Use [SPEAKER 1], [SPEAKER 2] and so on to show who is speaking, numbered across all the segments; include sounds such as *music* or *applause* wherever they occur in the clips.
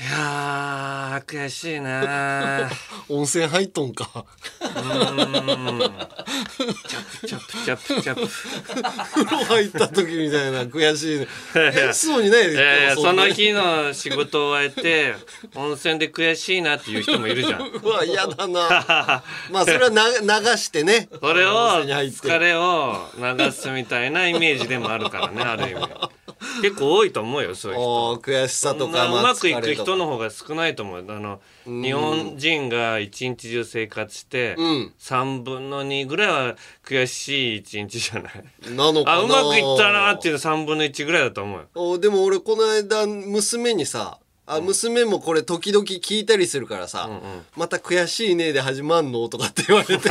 [SPEAKER 1] いやー悔しいな *laughs*
[SPEAKER 2] 温泉入っとんか。
[SPEAKER 1] チャプチャプチャプ。
[SPEAKER 2] 風呂入った時みたいな悔しいね。悔しそうにないで
[SPEAKER 1] いやいや
[SPEAKER 2] すんな
[SPEAKER 1] その日の仕事を終えて温泉で悔しいなっていう人もいるじゃん。
[SPEAKER 2] うわ嫌だな。*laughs* まあそれはな流してね。
[SPEAKER 1] それを疲れを流すみたいなイメージでもあるからねある意味。結構多いと思うよそういう人。
[SPEAKER 2] 悔しさとかまあ
[SPEAKER 1] うまくいく人の方が少ないと思う。あの日本人が一日中生活して
[SPEAKER 2] うん。
[SPEAKER 1] 3分の2ぐらいは悔しい一日じゃない？
[SPEAKER 2] なのかな。
[SPEAKER 1] あうまくいったなっていうの3分の1ぐらいだと思うよ。
[SPEAKER 2] おでも俺この間娘にさあ娘もこれ時々聞いたりするからさ、また悔しいねで始まんのとかって言われて *laughs*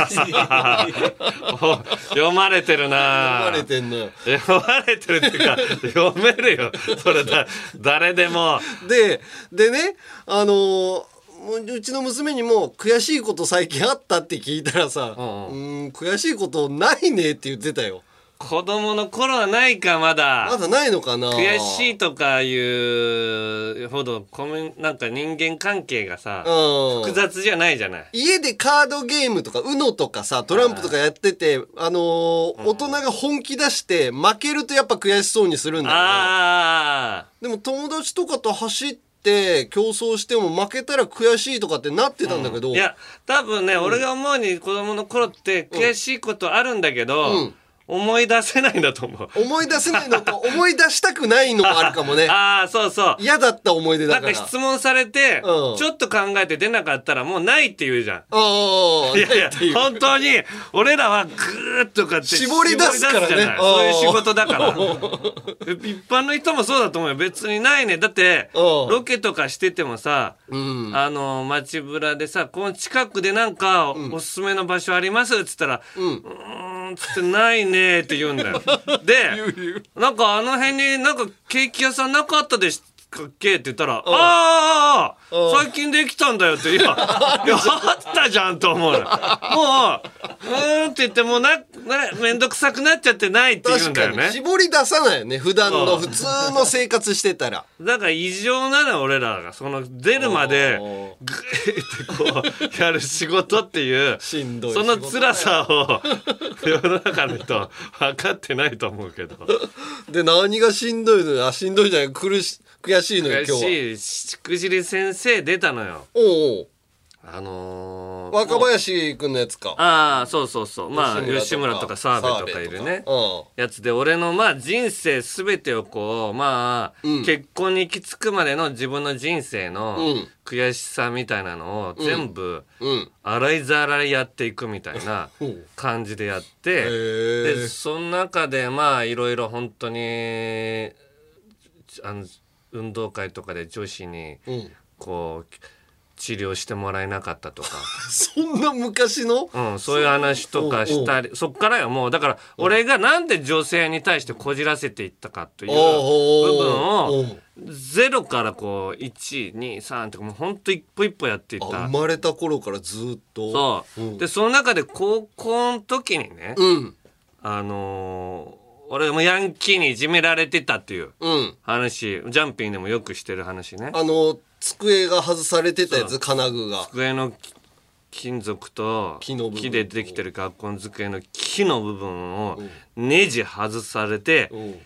[SPEAKER 1] お読まれてるな
[SPEAKER 2] 読まれてんのよ。
[SPEAKER 1] 読まれてるっていうか読めるよ。それだ誰でも。
[SPEAKER 2] ででねあのーもううちの娘にも悔しいこと最近あったって聞いたらさ「う
[SPEAKER 1] うん。
[SPEAKER 2] ーん悔しいことないね」って言ってたよ。
[SPEAKER 1] 子供の頃はないかまだ。
[SPEAKER 2] まだないのかな。
[SPEAKER 1] 悔しいとかいうほどコなんか人間関係がさ
[SPEAKER 2] うん。
[SPEAKER 1] 複雑じゃないじゃない。
[SPEAKER 2] 家でカードゲームとか UNO とかさトランプとかやっててあのー大人が本気出して負けるとやっぱ悔しそうにするんだ
[SPEAKER 1] あ
[SPEAKER 2] けどでも友達とかと走って競争しても負けたら悔しいとかってなってたんだけど、
[SPEAKER 1] あいや多分ね、俺が思うに子供の頃って悔しいことあるんだけど、
[SPEAKER 2] うん
[SPEAKER 1] 思い出せないんだと思う。
[SPEAKER 2] 思い出せないのと思い出したくないのもあるかもね。*laughs*
[SPEAKER 1] ああそうそう。
[SPEAKER 2] 嫌だった思い出
[SPEAKER 1] なん
[SPEAKER 2] だか
[SPEAKER 1] から質問されて、
[SPEAKER 2] うん。
[SPEAKER 1] ちょっと考えて出なかったらもうないって言うじゃん。
[SPEAKER 2] ああ
[SPEAKER 1] いやいや本当に俺らはグーッとかって
[SPEAKER 2] 絞り出すからね。
[SPEAKER 1] そういう仕事だから。一般の人もそうだと思うよ。別にないね。だって
[SPEAKER 2] うん。
[SPEAKER 1] ロケとかしててもさ
[SPEAKER 2] うん。
[SPEAKER 1] あの街ぶらでさこの近くでなんかおすすめの場所ありますっつったら「う
[SPEAKER 2] うん
[SPEAKER 1] ーん」つって「ないね」って言うんだよ。で *laughs* なんかあの辺になんかケーキ屋さんなかったでしたっけって言ったら「ああ
[SPEAKER 2] うん。
[SPEAKER 1] 最近できたんだよ」って「*laughs* いやいやあったじゃん」と思うの。もう「うーん」って言ってもうななめんどくさくなっちゃってないって言うんだよね。
[SPEAKER 2] 絞り出さないよね普段の
[SPEAKER 1] うん。
[SPEAKER 2] 普通の生活してたら。
[SPEAKER 1] だから異常なのよ俺らが。その出るまで
[SPEAKER 2] お
[SPEAKER 1] グーってこうやる仕事っていう
[SPEAKER 2] しんどい
[SPEAKER 1] その辛さを世の中の人分かってないと思うけど。
[SPEAKER 2] で何がしんどいのよ。あしんどいじゃない。苦し悔しいのよ
[SPEAKER 1] 悔
[SPEAKER 2] 今日は。
[SPEAKER 1] しいしくじり先生出たのよ。
[SPEAKER 2] おうおう。
[SPEAKER 1] あのー、
[SPEAKER 2] 若林くんのやつか。
[SPEAKER 1] ああそうそうそう。まあ吉
[SPEAKER 2] 吉村とか
[SPEAKER 1] 澤部とかいるね。
[SPEAKER 2] うん。
[SPEAKER 1] やつで俺のまあ人生全てをこうまあ、
[SPEAKER 2] うん。
[SPEAKER 1] 結婚に行き着くまでの自分の人生の
[SPEAKER 2] うん。
[SPEAKER 1] 悔しさみたいなのを全部
[SPEAKER 2] うん。
[SPEAKER 1] 洗いざらいやっていくみたいな *laughs*
[SPEAKER 2] う。ん
[SPEAKER 1] 感じでやっ
[SPEAKER 2] へ
[SPEAKER 1] て
[SPEAKER 2] え
[SPEAKER 1] でその中でまあいろいろ本当にあの運動会とかで女子に
[SPEAKER 2] うん。
[SPEAKER 1] こう治療してもらえなかったとか。*laughs*
[SPEAKER 2] そんな昔の？
[SPEAKER 1] うん、そういう話とかしたりそっからよもうだから俺がなんで女性に対してこじらせていったかという部分をゼロからこう123ってもうほんと一歩一歩やっていっ
[SPEAKER 2] あ
[SPEAKER 1] た。
[SPEAKER 2] 生まれた頃からずっと。
[SPEAKER 1] そう、
[SPEAKER 2] ん。
[SPEAKER 1] でその中で高校の時にね、
[SPEAKER 2] うん。
[SPEAKER 1] あのー俺もヤンキーにいじめられてたっていう
[SPEAKER 2] うん。
[SPEAKER 1] 話。ジャンピンでもよくしてる話ね。
[SPEAKER 2] あの机が外されてたやつ金具が。
[SPEAKER 1] 机のき金属と
[SPEAKER 2] 木の部分
[SPEAKER 1] 木でできてる学校の机の木の部分をネジ外されて
[SPEAKER 2] うん。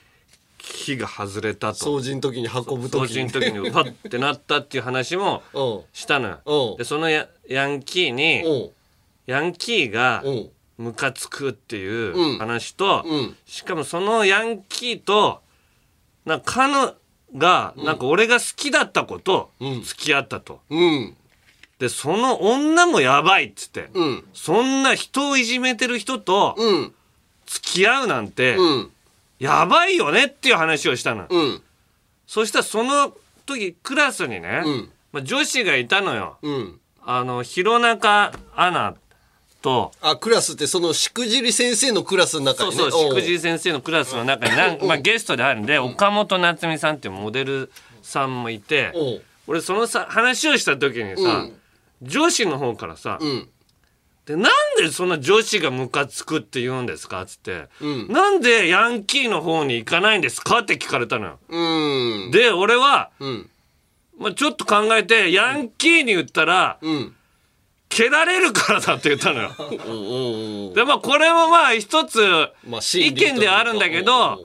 [SPEAKER 1] 木が外れたと。
[SPEAKER 2] 掃除の時に運ぶ
[SPEAKER 1] 掃
[SPEAKER 2] 時
[SPEAKER 1] 除の時にパッてなったっていう話も
[SPEAKER 2] うん。
[SPEAKER 1] したの
[SPEAKER 2] うん
[SPEAKER 1] よ。でそのヤヤンキーに
[SPEAKER 2] うん。
[SPEAKER 1] ヤンキーが
[SPEAKER 2] うん
[SPEAKER 1] ムカつくっていう
[SPEAKER 2] うん。
[SPEAKER 1] 話と、
[SPEAKER 2] うん。
[SPEAKER 1] しかもそのヤンキーとなんか彼がなんか俺が好きだった子と
[SPEAKER 2] うん。
[SPEAKER 1] 付き合ったと。
[SPEAKER 2] うん。
[SPEAKER 1] でその女もやばいっつって、
[SPEAKER 2] うん。
[SPEAKER 1] そんな人をいじめてる人と
[SPEAKER 2] うん。
[SPEAKER 1] 付き合うなんて
[SPEAKER 2] うん。
[SPEAKER 1] やばいよねっていう話をしたの。
[SPEAKER 2] うん。
[SPEAKER 1] そしたらその時クラスにね、
[SPEAKER 2] うん。
[SPEAKER 1] まあ、女子がいたのよ。
[SPEAKER 2] うん。
[SPEAKER 1] あの弘中アナと。
[SPEAKER 2] あクラスってそのしくじり先生のクラスの中にね。
[SPEAKER 1] そうそう、しくじ
[SPEAKER 2] り
[SPEAKER 1] り先生のクラスの中になん、まあ、ゲストであるんで、岡本夏美さんっていうモデルさんもいて、俺そのさ話をした時にさ、
[SPEAKER 2] うん。
[SPEAKER 1] 女子の方からさ、
[SPEAKER 2] うん。
[SPEAKER 1] でなんでそんな女子がムカつくって言うんですか？っつって、
[SPEAKER 2] うん。
[SPEAKER 1] なんでヤンキーの方に行かないんですか？って聞かれたのよ。
[SPEAKER 2] うん。
[SPEAKER 1] で俺は
[SPEAKER 2] うん。
[SPEAKER 1] まあ、ちょっと考えてヤンキーに言ったら、
[SPEAKER 2] うん。
[SPEAKER 1] 蹴られるからだって言ったのよ。*laughs* でまあこれもまあ一つ
[SPEAKER 2] まあ
[SPEAKER 1] 意見ではあるんだけど、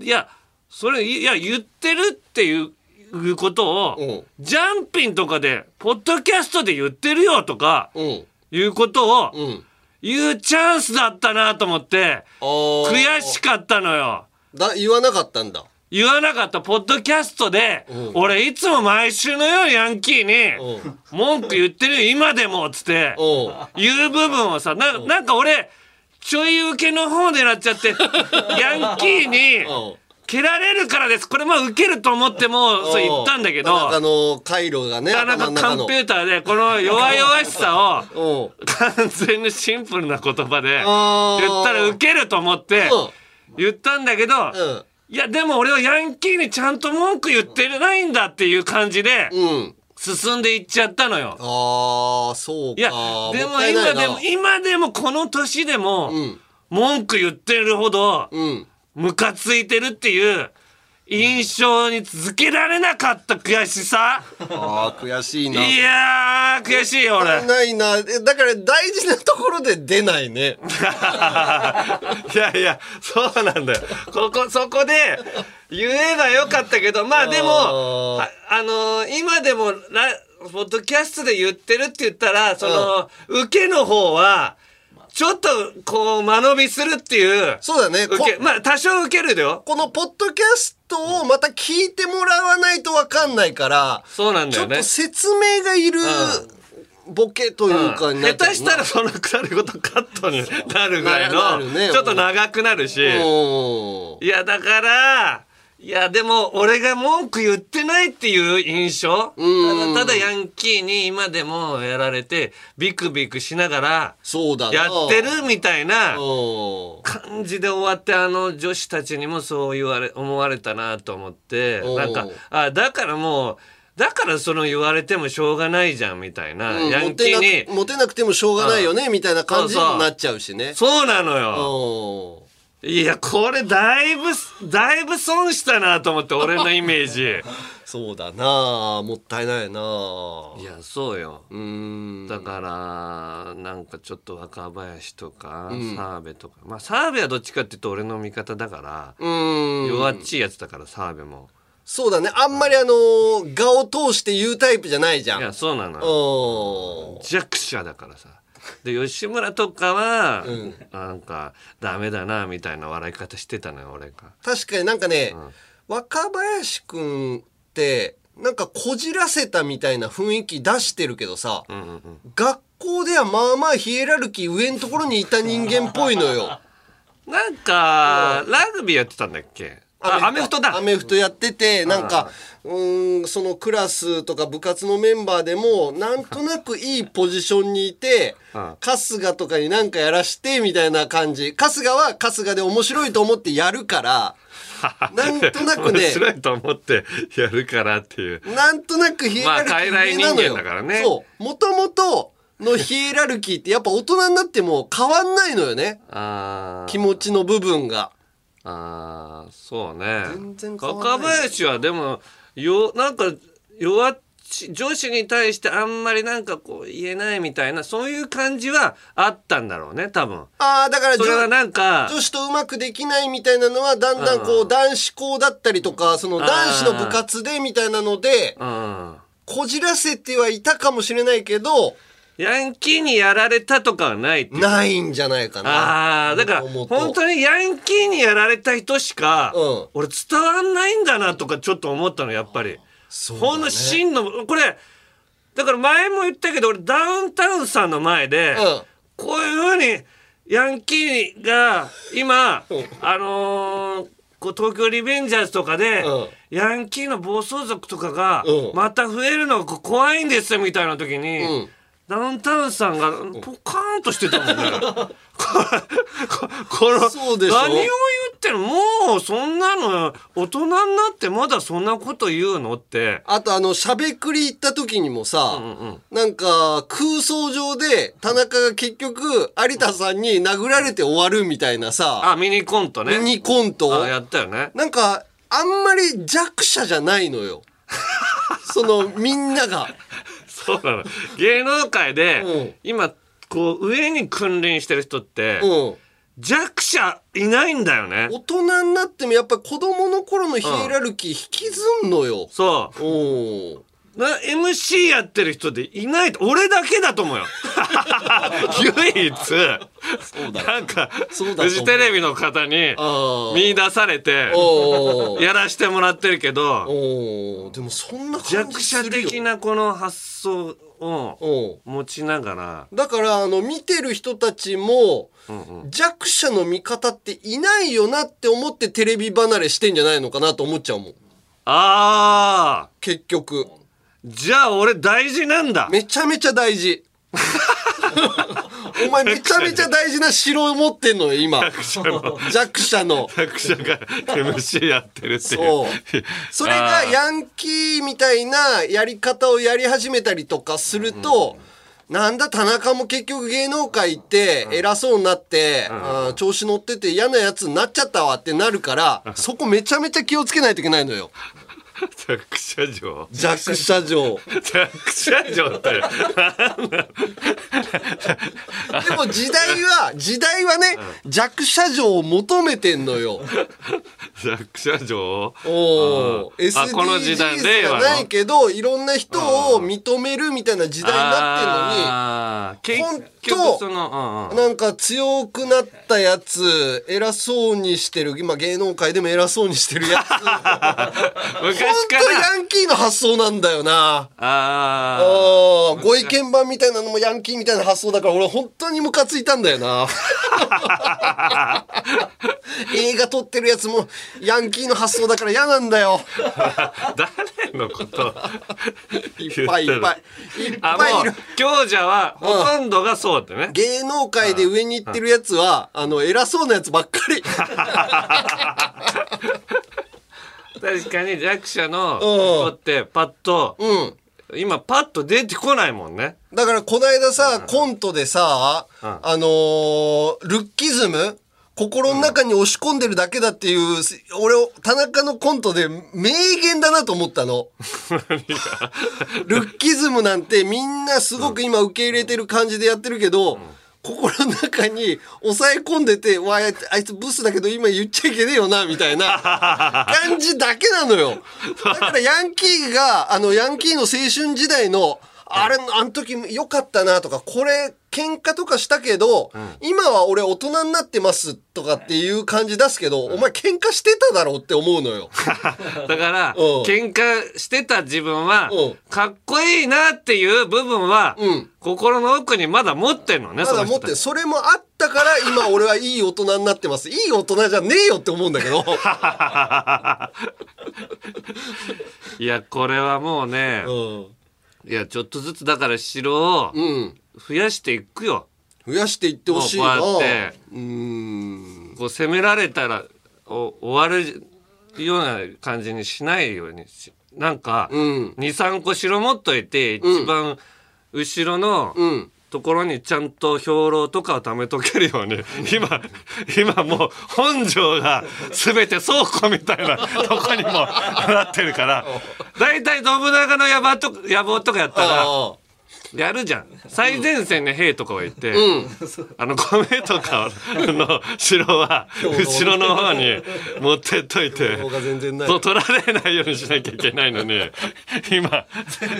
[SPEAKER 1] いやそれいや言ってるっていういうことを、
[SPEAKER 2] うん
[SPEAKER 1] ジャンピンとかでポッドキャストで言ってるよとか
[SPEAKER 2] うん。
[SPEAKER 1] いうことを
[SPEAKER 2] うん。
[SPEAKER 1] 言うチャンスだったなと思って悔しかったのよ。
[SPEAKER 2] だ、言わなかったんだ。
[SPEAKER 1] 言わなかったポッドキャストで、
[SPEAKER 2] うん
[SPEAKER 1] 俺いつも毎週のようにヤンキーに
[SPEAKER 2] うん
[SPEAKER 1] 文句言ってるよ今でもっつって
[SPEAKER 2] うん。
[SPEAKER 1] 言う部分をさななんか俺ちょい受けの方でなっちゃって *laughs* ヤンキーに
[SPEAKER 2] うん。
[SPEAKER 1] 蹴られるからですこれまあ受けると思ってもそう言ったんだけど
[SPEAKER 2] あの、回路がね、
[SPEAKER 1] なかなかコンピューターでこの弱々しさを
[SPEAKER 2] うん。
[SPEAKER 1] 完全にシンプルな言葉で言ったら受けると思って言ったんだけど
[SPEAKER 2] うん。
[SPEAKER 1] いやでも俺はヤンキーにちゃんと文句言ってないんだっていう感じで
[SPEAKER 2] うん。
[SPEAKER 1] 進んでいっちゃったのよ。
[SPEAKER 2] ああ、そうか。
[SPEAKER 1] いやでも
[SPEAKER 2] ったいないな
[SPEAKER 1] 今でも今でもこの年でも
[SPEAKER 2] うん。
[SPEAKER 1] 文句言ってるほど
[SPEAKER 2] うん。
[SPEAKER 1] ムカついてるっていう印象に続けられなかった悔しさ？
[SPEAKER 2] ああ、悔しいな。
[SPEAKER 1] いやー悔しいよ俺
[SPEAKER 2] ないな。えだから大事なところで出ないね。*laughs*
[SPEAKER 1] いやいやそうなんだよここそこで言えばよかったけどまあでも
[SPEAKER 2] あ
[SPEAKER 1] ああのー今でもラポッドキャストで言ってるって言ったらその、受けの方はちょっとこう間延びするっていう。
[SPEAKER 2] そうだね。
[SPEAKER 1] 受
[SPEAKER 2] こ
[SPEAKER 1] けまあ多少受けるよ。
[SPEAKER 2] このポッドキャストをまた聞いてもらわないとわかんないから、
[SPEAKER 1] そうなんだよね。
[SPEAKER 2] ちょっと説明がいるボケというかう
[SPEAKER 1] 下手したらそのくだりごとカットになるぐらいの。ちょっと長くなるし。
[SPEAKER 2] うん。
[SPEAKER 1] いやだからいやでも俺が文句言ってないっていう印象
[SPEAKER 2] うん
[SPEAKER 1] ただただヤンキーに今でもやられてビクビクしながら
[SPEAKER 2] そうだな。
[SPEAKER 1] やってるみたいな
[SPEAKER 2] うん。
[SPEAKER 1] 感じで終わってあの女子たちにもそう言われ思われたなと思ってなんかあだからもうだからその言われてもしょうがないじゃんみたいな、
[SPEAKER 2] うん
[SPEAKER 1] ヤンキーに
[SPEAKER 2] くモテなくてもしょうがないよねみたいな感じにもなっちゃうしね。
[SPEAKER 1] そうなのよ。
[SPEAKER 2] うん
[SPEAKER 1] いやこれだいぶだいぶ損したなと思って *laughs* 俺のイメージ。
[SPEAKER 2] そうだなもったいないな。い
[SPEAKER 1] やそうよ。
[SPEAKER 2] うーん。
[SPEAKER 1] だからなんかちょっと若林とか澤部とか、まあ澤部はどっちかっていうと俺の味方だから、
[SPEAKER 2] うーん。
[SPEAKER 1] 弱っちいやつだから澤部も。
[SPEAKER 2] そうだね。あんまりあのー画を通して言うタイプじゃないじゃん。
[SPEAKER 1] いやそうなの弱者だからさで吉村とかは、
[SPEAKER 2] ん。
[SPEAKER 1] なんかダメだなみたいな笑い方してたのよ俺が。
[SPEAKER 2] 確かになんかね、若林くんってなんかこじらせたみたいな雰囲気出してるけどさ、
[SPEAKER 1] うんうんうん。
[SPEAKER 2] 学校ではまあまあヒエラルキー上のところにいた人間っぽいのよ。*laughs*
[SPEAKER 1] なんかラグビーやってたんだっけ？あアメフトだ。
[SPEAKER 2] アメフトやってて、なんか、うーん、そのクラスとか部活のメンバーでも、なんとなくいいポジションにいて、*laughs*
[SPEAKER 1] うん
[SPEAKER 2] 春日とかになんかやらして、みたいな感じ。春日は春日で面白いと思ってやるから、*laughs* なんとなくね
[SPEAKER 1] 面白いと思ってやるからっていう
[SPEAKER 2] なんとなくヒエラルキーなのよ
[SPEAKER 1] 人間だからね
[SPEAKER 2] そう。もともとのヒエラルキーってやっぱ大人になっても変わんないのよね。気持ちの部分が。
[SPEAKER 1] あーそうね
[SPEAKER 2] 全然
[SPEAKER 1] 若林はでもよなんか弱っち上司に対してあんまりなんかこう言えないみたいなそういう感じはあったんだろうね多分。
[SPEAKER 2] ああ、だから
[SPEAKER 1] それはなんか
[SPEAKER 2] 女子とうまくできないみたいなのはだんだんこう男子校だったりとかその男子の部活でみたいなので
[SPEAKER 1] うん。
[SPEAKER 2] こじらせてはいたかもしれないけど
[SPEAKER 1] ヤンキーにやられたとかはないっていう。
[SPEAKER 2] ないんじゃないかな。
[SPEAKER 1] ああだから
[SPEAKER 2] 元々
[SPEAKER 1] 本当にヤンキーにやられた人しか、
[SPEAKER 2] うん。
[SPEAKER 1] 俺伝わんないんだなとかちょっと思ったのやっぱり。
[SPEAKER 2] そうだね。
[SPEAKER 1] ほんの真のこれだから前も言ったけど俺ダウンタウンさんの前で、
[SPEAKER 2] うん。
[SPEAKER 1] こういうふうにヤンキーが今、あのーこう東京リベンジャーズとかで、
[SPEAKER 2] うん。
[SPEAKER 1] ヤンキーの暴走族とかが
[SPEAKER 2] うん。
[SPEAKER 1] また増えるのがこ怖いんですよみたいな時に、
[SPEAKER 2] うん
[SPEAKER 1] ダウンタウンさんがポカーンとしてたもんね。*laughs* この何を言ってるもうそんなの大人になってまだそんなこと言うのって。
[SPEAKER 2] あとあのしゃべくり行った時にもさ、なんか空想上で田中が結局有田さんに殴られて終わるみたいなさ
[SPEAKER 1] あミニコントね。
[SPEAKER 2] ミニコント
[SPEAKER 1] あやったよね。
[SPEAKER 2] なんかあんまり弱者じゃないのよ。*laughs* そのみんなが
[SPEAKER 1] そうなの。芸能界で、
[SPEAKER 2] うん。
[SPEAKER 1] 今こう上に君臨してる人って、
[SPEAKER 2] うん。
[SPEAKER 1] 弱者いないんだよね。
[SPEAKER 2] 大人になってもやっぱり子供の頃のヒエラルキー引きずんのよ。
[SPEAKER 1] そう。
[SPEAKER 2] お
[SPEAKER 1] な MC やってる人でいないと俺だけだと思うよ。*laughs* 唯一。なんかフジテレビの方に
[SPEAKER 2] あ
[SPEAKER 1] 見出されてやらしてもらってるけど
[SPEAKER 2] でもそんな感
[SPEAKER 1] 弱。者的なこの発想を
[SPEAKER 2] うん
[SPEAKER 1] 持ちながら。
[SPEAKER 2] だからあの見てる人たちも、弱者の味方っていないよなって思ってテレビ離れしてんじゃないのかなと思っちゃうもん。
[SPEAKER 1] ああ
[SPEAKER 2] 結局
[SPEAKER 1] じゃあ俺大事なんだ。
[SPEAKER 2] めちゃめちゃ大事。*laughs* お前めちゃめちゃ大事な城を持ってんのよ今。弱者の。
[SPEAKER 1] 弱者が MC やってるっていう。
[SPEAKER 2] そう。それがヤンキーみたいなやり方をやり始めたりとかすると、なんだ田中も結局芸能界行って偉そうになって、あー調子乗ってて嫌なやつになっちゃったわってなるから、そこめちゃめちゃ気をつけないといけないのよ。
[SPEAKER 1] 弱者城
[SPEAKER 2] 弱者城。
[SPEAKER 1] 弱者城って。*laughs*
[SPEAKER 2] でも時代は、時代はね、弱者城を求めてんのよ。
[SPEAKER 1] 弱者城
[SPEAKER 2] おお、
[SPEAKER 1] うん。あこの時代令和
[SPEAKER 2] ないけどいろんな人を認めるみたいな時代になってんのに
[SPEAKER 1] その、うんうん、
[SPEAKER 2] なんか強くなったやつ偉そうにしてる今芸能界でも偉そうにしてるやつ。*laughs* 本当
[SPEAKER 1] ら
[SPEAKER 2] ヤンキーの発想なんだよな。
[SPEAKER 1] あ
[SPEAKER 2] あーご意見番みたいなのもヤンキーみたいな発想だから俺本当にムカついたんだよな。*laughs* 映画撮ってるやつもヤンキーの発想だから嫌なんだよ。
[SPEAKER 1] あ誰のこと
[SPEAKER 2] いっぱいいっぱい。いっぱいいる。
[SPEAKER 1] 強者はほとんどがそうってね、
[SPEAKER 2] 芸能界で上に行ってるやつはあの偉そうなやつばっかり。
[SPEAKER 1] 確かに弱者の人ってパッと、
[SPEAKER 2] うん。
[SPEAKER 1] 今パッと出てこないもんね。
[SPEAKER 2] だからこの間さ、コントでさ、あのールッキズム心の中に押し込んでるだけだっていう、俺、田中のコントで名言だなと思ったの。ルッキズムなんてみんなすごく今受け入れてる感じでやってるけど、心の中に抑え込んでて、わあ、あいつブスだけど今言っちゃいけねえよな、みたいな *laughs* 感じだけなのよ。だからヤンキーが、あの、ヤンキーの青春時代の、あれ、あの時良かったなとか、これ、喧嘩とかしたけど、今は俺大人になってますとかっていう感じ出すけど、お前喧嘩してただろうって思うのよ。*laughs*
[SPEAKER 1] だから
[SPEAKER 2] うん
[SPEAKER 1] 喧嘩してた自分は
[SPEAKER 2] うん
[SPEAKER 1] かっこいいなっていう部分は
[SPEAKER 2] うん
[SPEAKER 1] 心の奥にまだ持ってんのね
[SPEAKER 2] まだ持って、それもあったから今俺はいい大人になってます。いい大人じゃねえよって思うんだけど。*laughs*
[SPEAKER 1] いやこれはもうね
[SPEAKER 2] うん。
[SPEAKER 1] いやちょっとずつだから城を
[SPEAKER 2] うん。
[SPEAKER 1] 増やしていくよ
[SPEAKER 2] 増やしていってほしいな。
[SPEAKER 1] もうこうやって
[SPEAKER 2] うーん。
[SPEAKER 1] こう攻められたらお終わるような感じにしないようにしなんか
[SPEAKER 2] うん。
[SPEAKER 1] 23個城持っといて一番後ろの
[SPEAKER 2] うん。
[SPEAKER 1] ところにちゃんと兵糧とかを貯めとけるように *laughs* 今今もう本庄が全て倉庫みたいなとこにもなってるから *laughs* 大体信長の野望と野望とかやったら
[SPEAKER 2] あ
[SPEAKER 1] やるじゃん最前線に兵とかがいて、
[SPEAKER 2] ん
[SPEAKER 1] あの米とかの城は後ろの方に持ってっといて。そう取られないようにしなきゃいけないのに今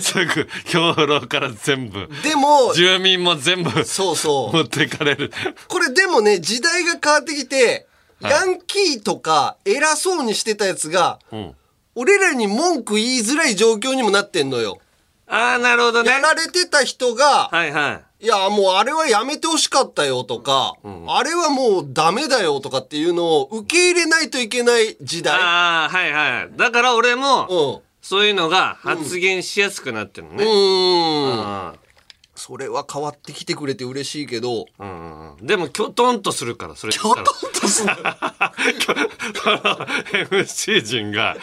[SPEAKER 1] すぐ兵糧から全部
[SPEAKER 2] でも、
[SPEAKER 1] 住民も全部
[SPEAKER 2] そうそう。
[SPEAKER 1] 持ってかれる
[SPEAKER 2] これでもね、時代が変わってきて、ヤンキーとか偉そうにしてたやつが、
[SPEAKER 1] ん
[SPEAKER 2] 俺らに文句言いづらい状況にもなってんのよ。
[SPEAKER 1] ああなるほどね
[SPEAKER 2] やられてた人が、
[SPEAKER 1] はいはい
[SPEAKER 2] いや、もうあれはやめてほしかったよとか、あれはもうダメだよとかっていうのを受け入れないといけない時代。
[SPEAKER 1] ああはいはいだから俺も
[SPEAKER 2] うん。
[SPEAKER 1] そういうのが発言しやすくなってるの
[SPEAKER 2] う
[SPEAKER 1] ね
[SPEAKER 2] ーん。
[SPEAKER 1] うん
[SPEAKER 2] それは変わってきてくれて嬉しいけど、
[SPEAKER 1] うんでもきょとんとするからそれ
[SPEAKER 2] きょとんとする。
[SPEAKER 1] MC 陣が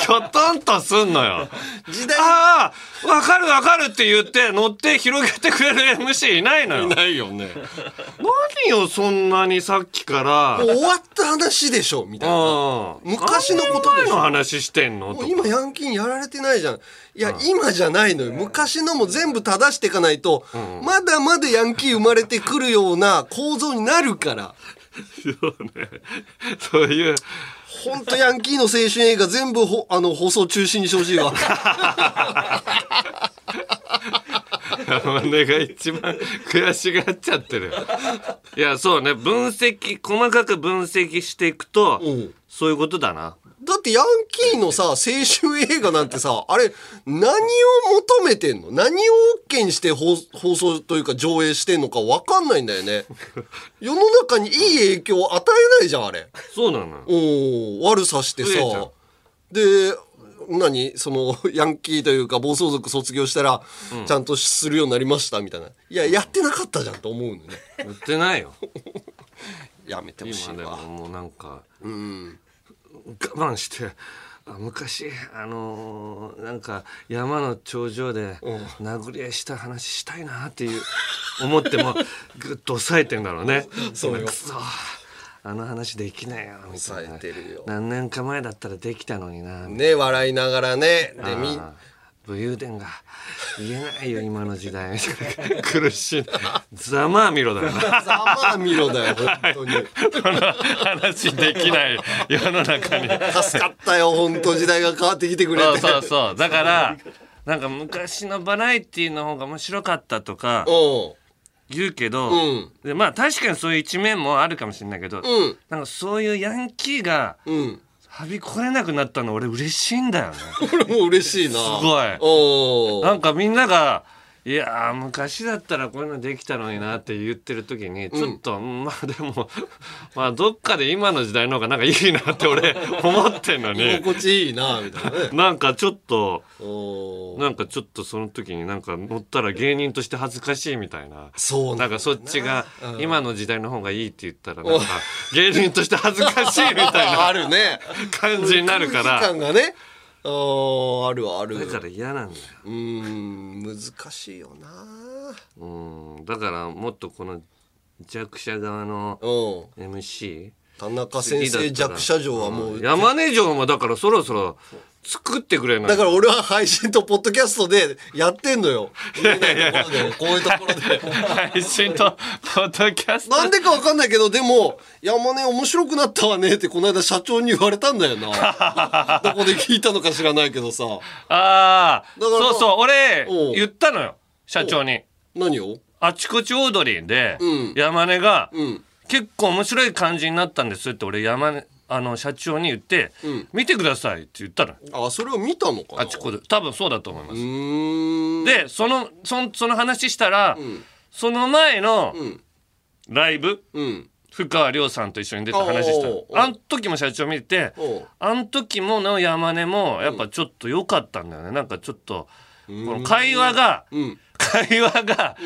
[SPEAKER 1] きょとんとすんのよ。
[SPEAKER 2] 時代
[SPEAKER 1] ああわかるわかるって言って乗って広げてくれる MC いないのよ。
[SPEAKER 2] ないよね。
[SPEAKER 1] 何よそんなにさっきから。
[SPEAKER 2] もう終わった話でしょみたいな。
[SPEAKER 1] うん。
[SPEAKER 2] 昔のことでしょ。
[SPEAKER 1] の話してんの？
[SPEAKER 2] 今ヤンキーにやられてないじゃん。いや今じゃないのよ。昔のも全部正していかないと、まだまだヤンキー生まれてくるような構造になるから
[SPEAKER 1] そうね。そういう。
[SPEAKER 2] ほんとヤンキーの青春映画全部ほあの放送中止にしてほしいわ
[SPEAKER 1] が一番悔しがっちゃってるよ。いや、そうね。分析、細かく分析していくと、
[SPEAKER 2] うん
[SPEAKER 1] そういうことだな。
[SPEAKER 2] だってヤンキーのさ青春映画なんてさあれ何を求めてんの？何を OK にして放放送というか上映してんのか分かんないんだよね。*laughs* 世の中にいい影響を与えないじゃんあれ。
[SPEAKER 1] そうなの。よ。
[SPEAKER 2] おー悪さしてさ。で何？そのヤンキーというか暴走族卒業したら、ちゃんとするようになりましたみたいな。いややってなかったじゃんと思うのね。
[SPEAKER 1] 売ってないよ。*laughs*
[SPEAKER 2] やめてほしい
[SPEAKER 1] 今でも
[SPEAKER 2] わ
[SPEAKER 1] もうなんか、
[SPEAKER 2] うん
[SPEAKER 1] 我慢して。あ昔あのーなんか山の頂上で殴り合いした話したいなっていう思ってもぐっと抑えてんだろうね。
[SPEAKER 2] そうよ。
[SPEAKER 1] あの話できないよみたいな。
[SPEAKER 2] 抑えてるよ。
[SPEAKER 1] 何年か前だったらできたのにな
[SPEAKER 2] ね笑いながらね。でみ
[SPEAKER 1] 武勇伝が言えないよ今の時代。*laughs* 苦しい。ざまあみろだよな。
[SPEAKER 2] ざまあみろだよ本当に。
[SPEAKER 1] この話できない世の中に。
[SPEAKER 2] 助かったよ本当時代が変わってきてくれて。
[SPEAKER 1] そうそうそう。だからなんか昔のバラエティの方が面白かったとか
[SPEAKER 2] う。
[SPEAKER 1] 言うけど、
[SPEAKER 2] うん。
[SPEAKER 1] でまあ確かにそういう一面もあるかもしれないけど、
[SPEAKER 2] うん。
[SPEAKER 1] なんかそういうヤンキーが
[SPEAKER 2] んうん
[SPEAKER 1] はびこれなくなったの俺嬉しいんだよね。*laughs*
[SPEAKER 2] これも嬉しいな。
[SPEAKER 1] すごい。なんかみんながいやー昔だったらこういうのできたのになって言ってる時にちょっと、まあでも *laughs* まあどっかで今の時代の方がなんかいいなって俺思ってんのに
[SPEAKER 2] 心地いいなみたいなね。
[SPEAKER 1] なんかちょっとなんかちょっとその時になんか乗ったら芸人として恥ずかしいみたいな。
[SPEAKER 2] そう
[SPEAKER 1] なんかそっちが
[SPEAKER 2] うん。
[SPEAKER 1] 今の時代の方がいいって言ったらなんか芸人として恥ずかしいみたいな *laughs*
[SPEAKER 2] あるね。
[SPEAKER 1] 感じになるから。
[SPEAKER 2] ねあーあるある。
[SPEAKER 1] だから嫌なんだよ。
[SPEAKER 2] うーん難しいよな。
[SPEAKER 1] うん。だからもっとこの弱者側の
[SPEAKER 2] うん。
[SPEAKER 1] MC
[SPEAKER 2] 田中先生弱者城はもう
[SPEAKER 1] 山根城もだからそろそろ作ってくれない
[SPEAKER 2] だから俺は配信とポッドキャストでやってんのよ。見えないところでこういうところで。
[SPEAKER 1] 配信とポッドキャスト
[SPEAKER 2] なんでかわかんないけど、でも、山根面白くなったわねってこの間社長に言われたんだよな。*laughs* どこで聞いたのか知らないけどさ。
[SPEAKER 1] ああ
[SPEAKER 2] だから
[SPEAKER 1] そうそう俺言ったのよ社長に
[SPEAKER 2] 何を？
[SPEAKER 1] あちこちオードリーで
[SPEAKER 2] うん
[SPEAKER 1] 山根が
[SPEAKER 2] うん。
[SPEAKER 1] 結構面白い感じになったんですって俺山根あの社長に言って、
[SPEAKER 2] ん。
[SPEAKER 1] 見てくださいって言ったの
[SPEAKER 2] あ、それを見たのかな？
[SPEAKER 1] あちこで。多分そうだと思いま
[SPEAKER 2] う
[SPEAKER 1] す、
[SPEAKER 2] ーん。
[SPEAKER 1] でそのそんその話したら、
[SPEAKER 2] ん。
[SPEAKER 1] その前の
[SPEAKER 2] うん。
[SPEAKER 1] ライブ
[SPEAKER 2] うん。
[SPEAKER 1] 深川亮さんと一緒に出た話した
[SPEAKER 2] おうおうおう。
[SPEAKER 1] あん時も社長見て
[SPEAKER 2] おう。
[SPEAKER 1] あん時もの山根もやっぱちょっと良かったんだよね。なんかちょっとこの会話が
[SPEAKER 2] うん。
[SPEAKER 1] 会話が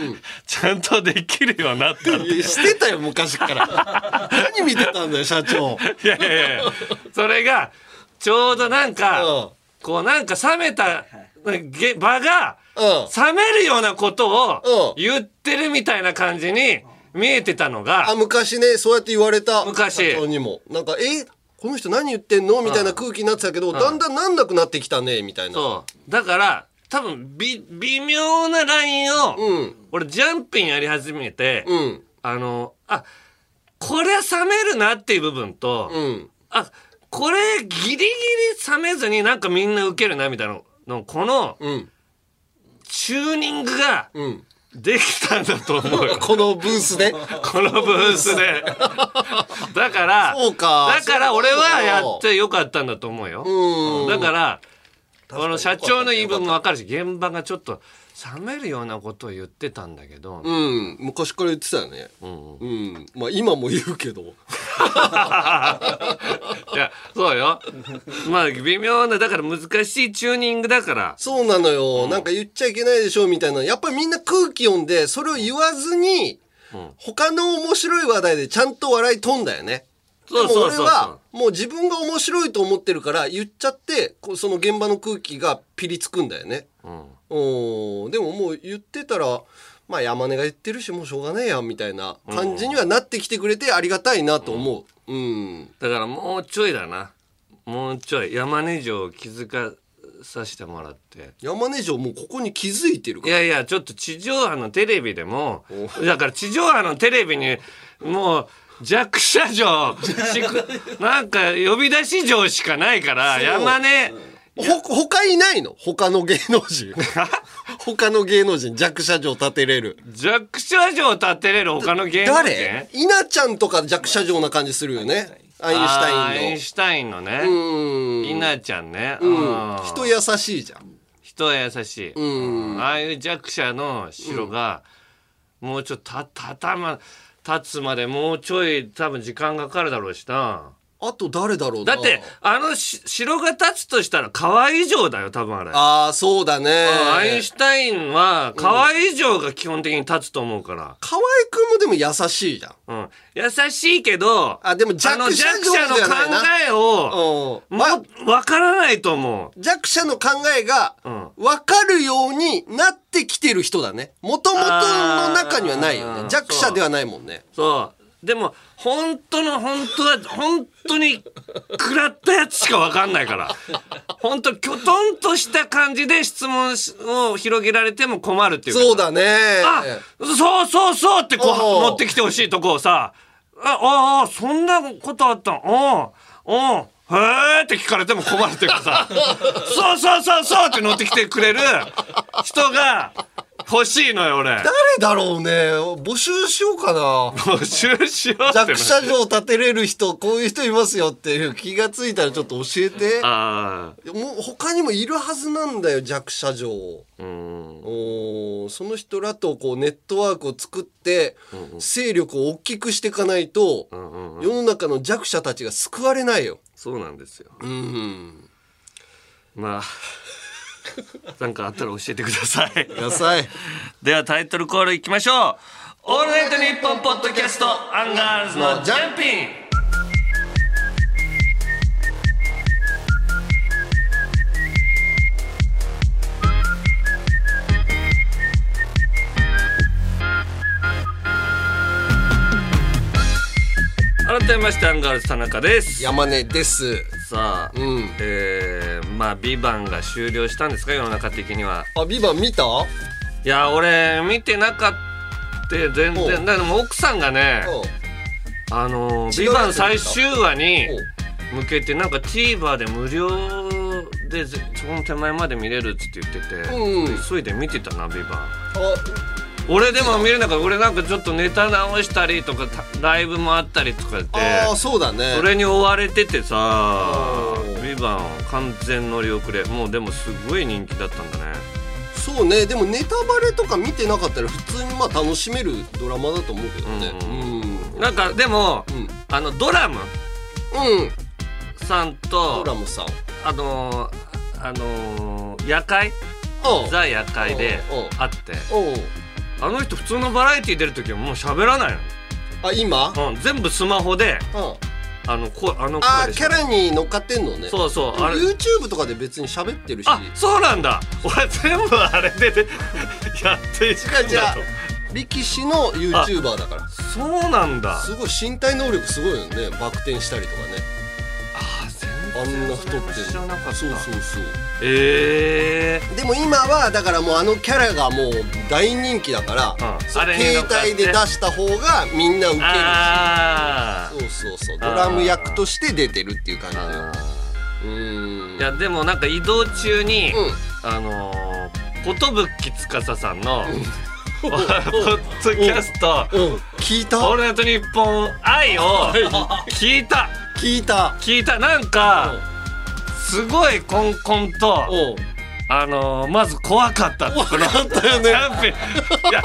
[SPEAKER 1] ちゃんとできるようになったって
[SPEAKER 2] してたよ、昔から。*laughs* 何見てたんだよ、社長。
[SPEAKER 1] いやいやいやそれがちょうどなんか
[SPEAKER 2] うん。
[SPEAKER 1] こうなんか冷めたげ場が
[SPEAKER 2] うん。
[SPEAKER 1] 冷めるようなことを
[SPEAKER 2] うん
[SPEAKER 1] 言ってるみたいな感じに見えてたのが
[SPEAKER 2] あ、昔ね、そうやって言われた。
[SPEAKER 1] 昔
[SPEAKER 2] 社長にも。なんか、え、この人何言ってんの？みたいな空気になってたけど、だんだんなんなくなってきたね、みたいな。
[SPEAKER 1] そうだから多分び微妙なラインを、
[SPEAKER 2] うん。
[SPEAKER 1] 俺ジャンピンやり始めて、
[SPEAKER 2] うん。
[SPEAKER 1] あのあこれは冷めるなっていう部分と、
[SPEAKER 2] うん。
[SPEAKER 1] あこれギリギリ冷めずになんかみんな受けるなみたいなのこの
[SPEAKER 2] うん。
[SPEAKER 1] チューニングが
[SPEAKER 2] うん。
[SPEAKER 1] できたんだと思うよ *laughs*
[SPEAKER 2] このブースで？*laughs*
[SPEAKER 1] このブースでだからだから俺はやってよかったんだと思うよ、
[SPEAKER 2] うん。
[SPEAKER 1] だからこの社長の言い分も分かるし現場がちょっと冷めるようなことを言ってたんだけど、
[SPEAKER 2] うん。昔から言ってたよね。
[SPEAKER 1] うん
[SPEAKER 2] うん。まあ今も言うけど。*laughs*
[SPEAKER 1] いやそうよまあ微妙なだから難しいチューニングだから
[SPEAKER 2] そうなのよ。なんか言っちゃいけないでしょみたいな。やっぱりみんな空気読んで、それを言わずに、他の面白い話題でちゃんと笑い飛んだよね。
[SPEAKER 1] そうそうそうそう
[SPEAKER 2] でも俺はもう自分が面白いと思ってるから言っちゃってその現場の空気がピリつくんだよね。
[SPEAKER 1] うん
[SPEAKER 2] うんでももう言ってたらまあ山根が言ってるしもうしょうがねえやみたいな感じにはなってきてくれてありがたいなと思う。うん。
[SPEAKER 1] だからもうちょいだなもうちょい山根城を気づかさせてもらって
[SPEAKER 2] 山根城もうここに気づいてるから。
[SPEAKER 1] いやいやちょっと地上波のテレビでもだから地上波のテレビにもう弱者城。なんか呼び出し城しかないから山根。
[SPEAKER 2] ほ他いないの？他の芸能人。*laughs* 他の芸能人弱者城立てれる。
[SPEAKER 1] 弱者城立てれる他の芸能人？
[SPEAKER 2] 誰？稲ちゃんとか弱者城な感じするよね。アインシュタインの。
[SPEAKER 1] アインシュタインのね。
[SPEAKER 2] うん。
[SPEAKER 1] 稲ちゃんね、
[SPEAKER 2] うん。
[SPEAKER 1] うん。
[SPEAKER 2] 人優しいじゃん。
[SPEAKER 1] 人は優しい、うん。ああいう弱者の城が、もうちょっとたたたま立つまでもうちょい多分時間がかかるだろうしな。
[SPEAKER 2] あと誰だろうな。
[SPEAKER 1] だってあのし城が立つとしたら河合城だよ多分あれ。
[SPEAKER 2] ああそうだね。
[SPEAKER 1] アインシュタインは河合城が基本的に立つと思うから、
[SPEAKER 2] 河合くんもでも優しいじゃん。
[SPEAKER 1] うん、優しいけど
[SPEAKER 2] あでも弱者
[SPEAKER 1] の考えを
[SPEAKER 2] うん。ま
[SPEAKER 1] もう分からないと思う。
[SPEAKER 2] 弱者の考えが
[SPEAKER 1] ん。
[SPEAKER 2] 分かるようになってきてる人だね。もともとの中にはないよね。弱者ではないもんね。
[SPEAKER 1] そうでも本当の本当は本当に食らったやつしか分かんないから。本当きょとんとした感じで質問しを広げられても困るっていうか。
[SPEAKER 2] そうだね。
[SPEAKER 1] あそうそうそうってこ
[SPEAKER 2] おう
[SPEAKER 1] う。持ってきてほしいとこをさあああそんなことあったの？うんう。んへーって聞かれても困るっていうかさ。そうそうそうそうって乗ってきてくれる人が欲しいのよ俺。
[SPEAKER 2] 誰だろうね。募集しようかな。
[SPEAKER 1] 募集しようって。な
[SPEAKER 2] 弱者城立てれる人こういう人いますよっていう気がついたらちょっと教えて。
[SPEAKER 1] ああ
[SPEAKER 2] もう他にもいるはずなんだよ弱者城。
[SPEAKER 1] うん。
[SPEAKER 2] おーその人らとこうネットワークを作って勢力を大きくしていかないと世の中の弱者たちが救われないよ
[SPEAKER 1] そうなんですよ。
[SPEAKER 2] うん。
[SPEAKER 1] まあ *laughs* なんかあったら教えてください。
[SPEAKER 2] 野菜
[SPEAKER 1] ではタイトルコールいきましょう「オールナイトニッポン」ポッドキャストアンガールズのジャンピン改めましてアンガールズ田中です。
[SPEAKER 2] 山根です。
[SPEAKER 1] さあ、
[SPEAKER 2] うん。
[SPEAKER 1] えー、まあ「VIVANTが終了したんですか世の中的には。
[SPEAKER 2] あ VIVANT見た？
[SPEAKER 1] いや俺見てなかった全然。だから奥さんがね
[SPEAKER 2] う。
[SPEAKER 1] あのー「VIVANT最終話に向けてなんか TVer で無料でぜその手前まで見れるっつって言ってて、
[SPEAKER 2] うん。
[SPEAKER 1] 急いで見てたな「VIVANT。
[SPEAKER 2] あ
[SPEAKER 1] 俺でも見れなかった俺なんかちょっとネタ直したりとかたライブもあったりとかで
[SPEAKER 2] あーそうだね。
[SPEAKER 1] それに追われててさ
[SPEAKER 2] お「ー。
[SPEAKER 1] ビバン完全乗り遅れ。もうでもすごい人気だったんだね。
[SPEAKER 2] そうね。でもネタバレとか見てなかったら普通にまあ楽しめるドラマだと思うけどね。
[SPEAKER 1] うんなんかでも、
[SPEAKER 2] うん。
[SPEAKER 1] あのドラム
[SPEAKER 2] うん。うん
[SPEAKER 1] さんと
[SPEAKER 2] ドラムさん。
[SPEAKER 1] あのーあのー夜会？
[SPEAKER 2] う。ん
[SPEAKER 1] ザ夜会で
[SPEAKER 2] う。んう。ん
[SPEAKER 1] 会ってあの人普通のバラエティ出る時はもう喋らない
[SPEAKER 2] あ今？
[SPEAKER 1] の、うん、全部スマホで
[SPEAKER 2] うん。
[SPEAKER 1] あのこあの
[SPEAKER 2] あキャラに乗っかってんのね。
[SPEAKER 1] そうそうあれ。
[SPEAKER 2] YouTube とかで別に喋ってるし。
[SPEAKER 1] あそうなんだ。俺全部あれでで *laughs* やっていくんだと。
[SPEAKER 2] 力士の YouTuber だから。
[SPEAKER 1] そうなんだ。
[SPEAKER 2] すごい身体能力すごいよね。バク転したりとかね。
[SPEAKER 1] あ
[SPEAKER 2] あ
[SPEAKER 1] 全然
[SPEAKER 2] んな太って
[SPEAKER 1] 知らなかった。
[SPEAKER 2] そうそうそう
[SPEAKER 1] ええ
[SPEAKER 2] でも今はだからもうあのキャラがもう大人気だから、
[SPEAKER 1] うん。
[SPEAKER 2] 携帯で出した方がみんな受けるし。
[SPEAKER 1] あ
[SPEAKER 2] そうそうそう。ドラム役として出てるっていう感じうー。ん。
[SPEAKER 1] いやでもなんか移動中に、
[SPEAKER 2] うん。
[SPEAKER 1] あのー、寿司さんの、*laughs* ポッドキャスト
[SPEAKER 2] うん。聞い「た？
[SPEAKER 1] オールナイトニッポン愛」を聞いた。
[SPEAKER 2] 聞いた。
[SPEAKER 1] 聞いた。なんかすごいコンコンとあのー、まず怖かった怖かったよね。チャンピオンいや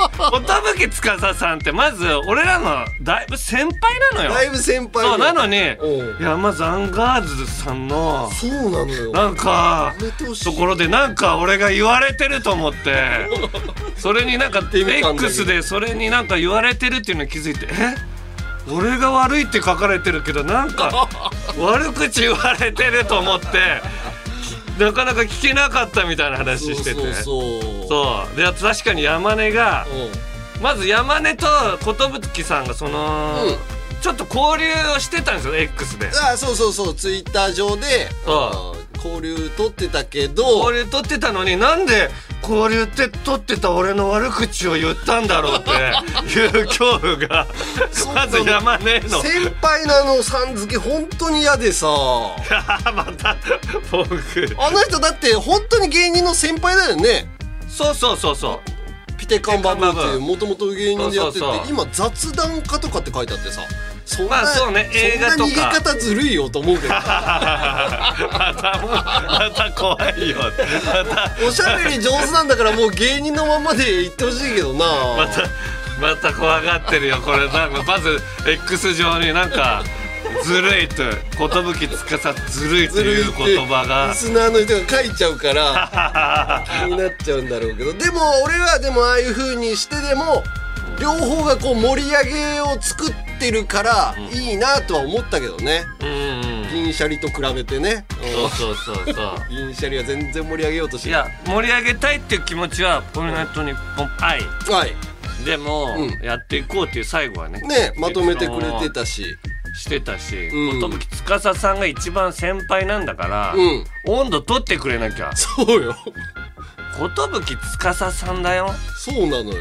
[SPEAKER 1] 寿司さんってまず俺らのだいぶ先輩なのよ。
[SPEAKER 2] だいぶ先輩
[SPEAKER 1] そうなのにいやまずアンガールズさんの
[SPEAKER 2] そうなのよ。
[SPEAKER 1] なんかところでなんか俺が言われてると思って *laughs* それになんか X でそれになんか言われてるっていうのに気づいてえ？俺が悪いって書かれてるけどなんか *laughs* 悪口言われてると思ってなかなか聞けなかったみたいな話してて。
[SPEAKER 2] そうそうそう。
[SPEAKER 1] そう。で確かに山根が
[SPEAKER 2] うん。
[SPEAKER 1] まず山根と寿さんがその、
[SPEAKER 2] うん。
[SPEAKER 1] ちょっと交流をしてたんですよ X で。
[SPEAKER 2] あそうそうそう。ツイッター上で交流取ってたけど
[SPEAKER 1] 交流取ってたのになんで交流って取ってた俺の悪口を言ったんだろうって *laughs* いう恐怖がまず山根の。
[SPEAKER 2] 先輩のあのさん付け本当に嫌でさ。*laughs*
[SPEAKER 1] また僕。
[SPEAKER 2] あの人だって本当に芸人の先輩だよね。
[SPEAKER 1] そうそうそうそう。
[SPEAKER 2] ピテカンバブーっていうもともと芸人でやってて今雑談家とかって書いてあってさそんな、
[SPEAKER 1] まあそうね映画とか。
[SPEAKER 2] そんな逃げ方ずるいよと思うけど。*laughs*
[SPEAKER 1] またまた怖いよ。また
[SPEAKER 2] おしゃべり上手なんだからもう芸人のままで言ってほしいけどな。
[SPEAKER 1] またまた怖がってるよこれ。なんかまず X 上になんかずるいと寿司ずるいと
[SPEAKER 2] ずる
[SPEAKER 1] い
[SPEAKER 2] いう
[SPEAKER 1] 言葉が。
[SPEAKER 2] リスナーの人が書いちゃうから *laughs* 気になっちゃうんだろうけど。でも俺はでもああいう風にしてでも両方がこう盛り上げを作ってるからいいなとは思ったけどね。
[SPEAKER 1] うんうん
[SPEAKER 2] 銀シャリと比べてね。
[SPEAKER 1] そうそうそうそう。
[SPEAKER 2] う *laughs* ん銀シャリは全然盛り上げようとし
[SPEAKER 1] い
[SPEAKER 2] ない。
[SPEAKER 1] や盛り上げたいっていう気持ちは「ポイナイトニッポン。愛
[SPEAKER 2] はい」
[SPEAKER 1] でも、
[SPEAKER 2] うん。
[SPEAKER 1] やっていこうっていう最後はね。
[SPEAKER 2] ねまとめてくれてたし。
[SPEAKER 1] してたし
[SPEAKER 2] うん。
[SPEAKER 1] 寿司さんが一番先輩なんだから、
[SPEAKER 2] うん。
[SPEAKER 1] 温度取ってくれなきゃ。
[SPEAKER 2] そうよ
[SPEAKER 1] 寿司さんだよ、
[SPEAKER 2] そうなのよ。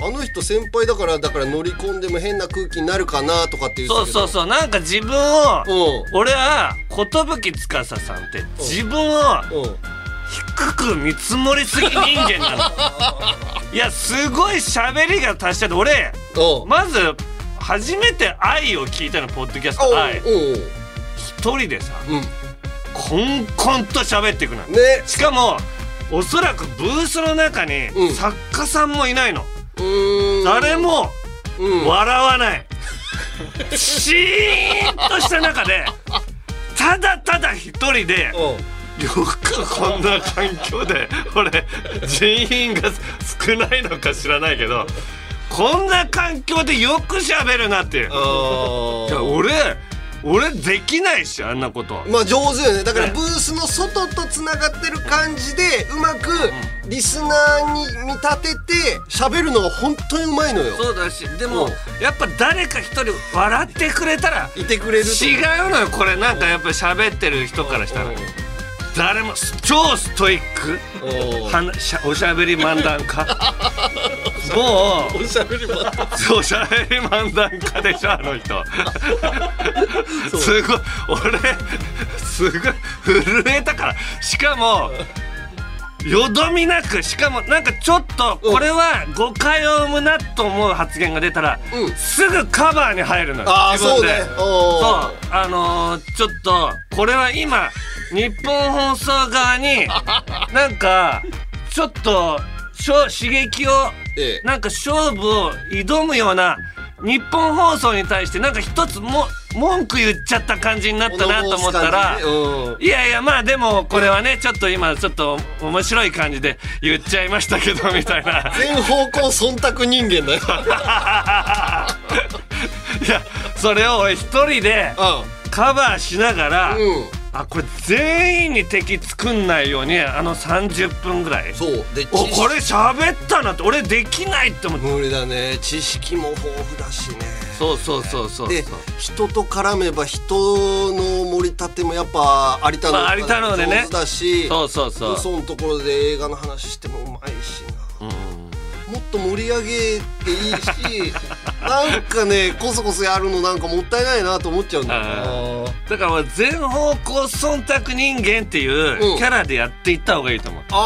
[SPEAKER 1] うん、
[SPEAKER 2] あの人先輩だからだから乗り込んでも変な空気になるかなとかって言って
[SPEAKER 1] そうそうそう。なんか自分を、
[SPEAKER 2] う
[SPEAKER 1] 俺は寿司さんって自分を
[SPEAKER 2] んうん。
[SPEAKER 1] 低く見積もりすぎ人間なの。*laughs* いやすごい喋りが達者で俺
[SPEAKER 2] うん。
[SPEAKER 1] まず初めて愛を聞いたのポッドキャスト。愛。一人でさ
[SPEAKER 2] うん。
[SPEAKER 1] コンコンと喋っていくの。
[SPEAKER 2] ね。
[SPEAKER 1] しかもおそらくブースの中に
[SPEAKER 2] うん。
[SPEAKER 1] 作家さんもいないの、誰も
[SPEAKER 2] うん。
[SPEAKER 1] 笑わない、シーンとした中でただただ一人でよくこんな環境で俺人員が少ないのか知らないけどこんな環境でよく喋るなっていう。俺俺できないしあんなこと
[SPEAKER 2] まあ上手よね。だから
[SPEAKER 1] ね。
[SPEAKER 2] ブースの外とつながってる感じでうまくリスナーに見立てて喋るのが本当にうまいのよ。
[SPEAKER 1] そうだしでも
[SPEAKER 2] うん。
[SPEAKER 1] やっぱ誰か一人笑ってくれたら
[SPEAKER 2] いてくれると。
[SPEAKER 1] 違うのよこれ。なんかやっぱ喋ってる人からしたら誰も超ストイック。
[SPEAKER 2] お
[SPEAKER 1] おしゃべり漫談家。*laughs* もう。
[SPEAKER 2] おしゃべりも
[SPEAKER 1] そうおしゃべり漫談家でしょあの人。すごい。俺すごい。震えたから。しかもよどみなくしかもなんかちょっとこれは誤解を生むなと思う発言が出たら、
[SPEAKER 2] うん。
[SPEAKER 1] すぐカバーに入るのよ。
[SPEAKER 2] ああ
[SPEAKER 1] 自分で。
[SPEAKER 2] そうね。おー。
[SPEAKER 1] そう。あのーちょっとこれは今日本放送側に *laughs* なんかちょっとしょ刺激を
[SPEAKER 2] ええ。
[SPEAKER 1] なんか勝負を挑むような日本放送に対してなんか一つも文句言っちゃった感じになったなと思ったら、
[SPEAKER 2] うん。
[SPEAKER 1] いやいやまあでもこれはねちょっと今ちょっと面白い感じで言っちゃいましたけどみたいな。
[SPEAKER 2] 全方向忖度人間だよ。*laughs*
[SPEAKER 1] いやそれを俺一人でカバーしながら、
[SPEAKER 2] うん。
[SPEAKER 1] あこれ全員に敵作んないようにあの30分ぐらい。
[SPEAKER 2] そう。で
[SPEAKER 1] おこれ喋ったなって俺できないって思って。
[SPEAKER 2] 無理だね。知識も豊富だしね
[SPEAKER 1] そうそうそうそう
[SPEAKER 2] で人と絡めば人の盛り立てもやっぱ有田の
[SPEAKER 1] まあ有田のでね。
[SPEAKER 2] だし
[SPEAKER 1] そうそうそう。
[SPEAKER 2] 嘘のところで映画の話してもうまいしな、もっと盛り上げていいし *laughs* なんかねこそこそやるのなんかもったいないなと思っちゃうんだよな。
[SPEAKER 1] だから俺全方向忖度人間っていう
[SPEAKER 2] うん。
[SPEAKER 1] キャラでやっていった方がいいと思う、
[SPEAKER 2] あー。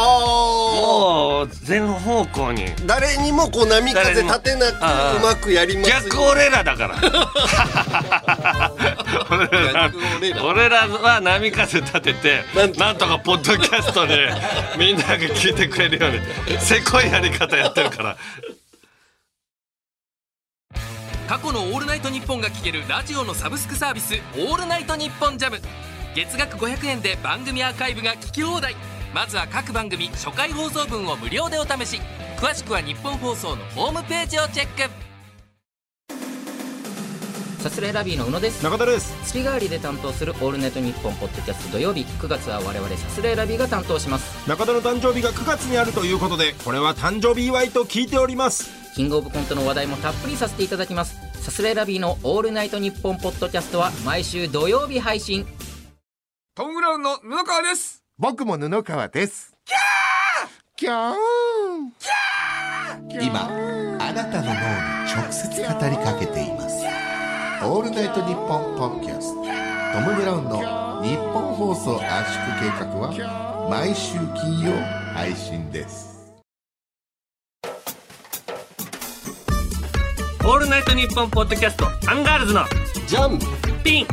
[SPEAKER 1] もう全方向に。
[SPEAKER 2] 誰にもこう波風立てなくうまくやりますよ。
[SPEAKER 1] 逆俺らだから *laughs* 俺らは波風立てて
[SPEAKER 2] なん
[SPEAKER 1] なんとかポッドキャストで *laughs* みんなが聞いてくれるようにせこいやり方やってるから。
[SPEAKER 3] 過去の「オールナイトニッポン」が聴けるラジオのサブスクサービス「オールナイトニッポン JAM。月額500円で番組アーカイブが聞き放題。まずは各番組初回放送分を無料でお試し。詳しくはニッポン放送のホームページをチェック
[SPEAKER 4] さすらいラビーの宇野です。
[SPEAKER 5] 中田です。
[SPEAKER 4] 月替わりで担当する「オールナイトニッポン」ポッドキャスト土曜日。9月は我々さすらいラビーが担当します。
[SPEAKER 5] 中田の誕生日が9月にあるということでこれは誕生日祝いと聞いております。
[SPEAKER 4] キングオブコントの話題もたっぷりさせていただきます。さすらいラビーの「オールナイトニッポン」ポッドキャストは毎週土曜日配信。
[SPEAKER 6] トム・ブラウンの布川です。
[SPEAKER 7] 僕も布川です。キャー！今あなたの脳に直接語りかけていますオールナイトニッポンポッドキャスト。トム・ブラウンの日本放送圧縮計画は毎週金曜配信です。
[SPEAKER 1] オールナイトニッポンポッドキャストアンガールズの
[SPEAKER 2] ジャン。
[SPEAKER 1] ピン。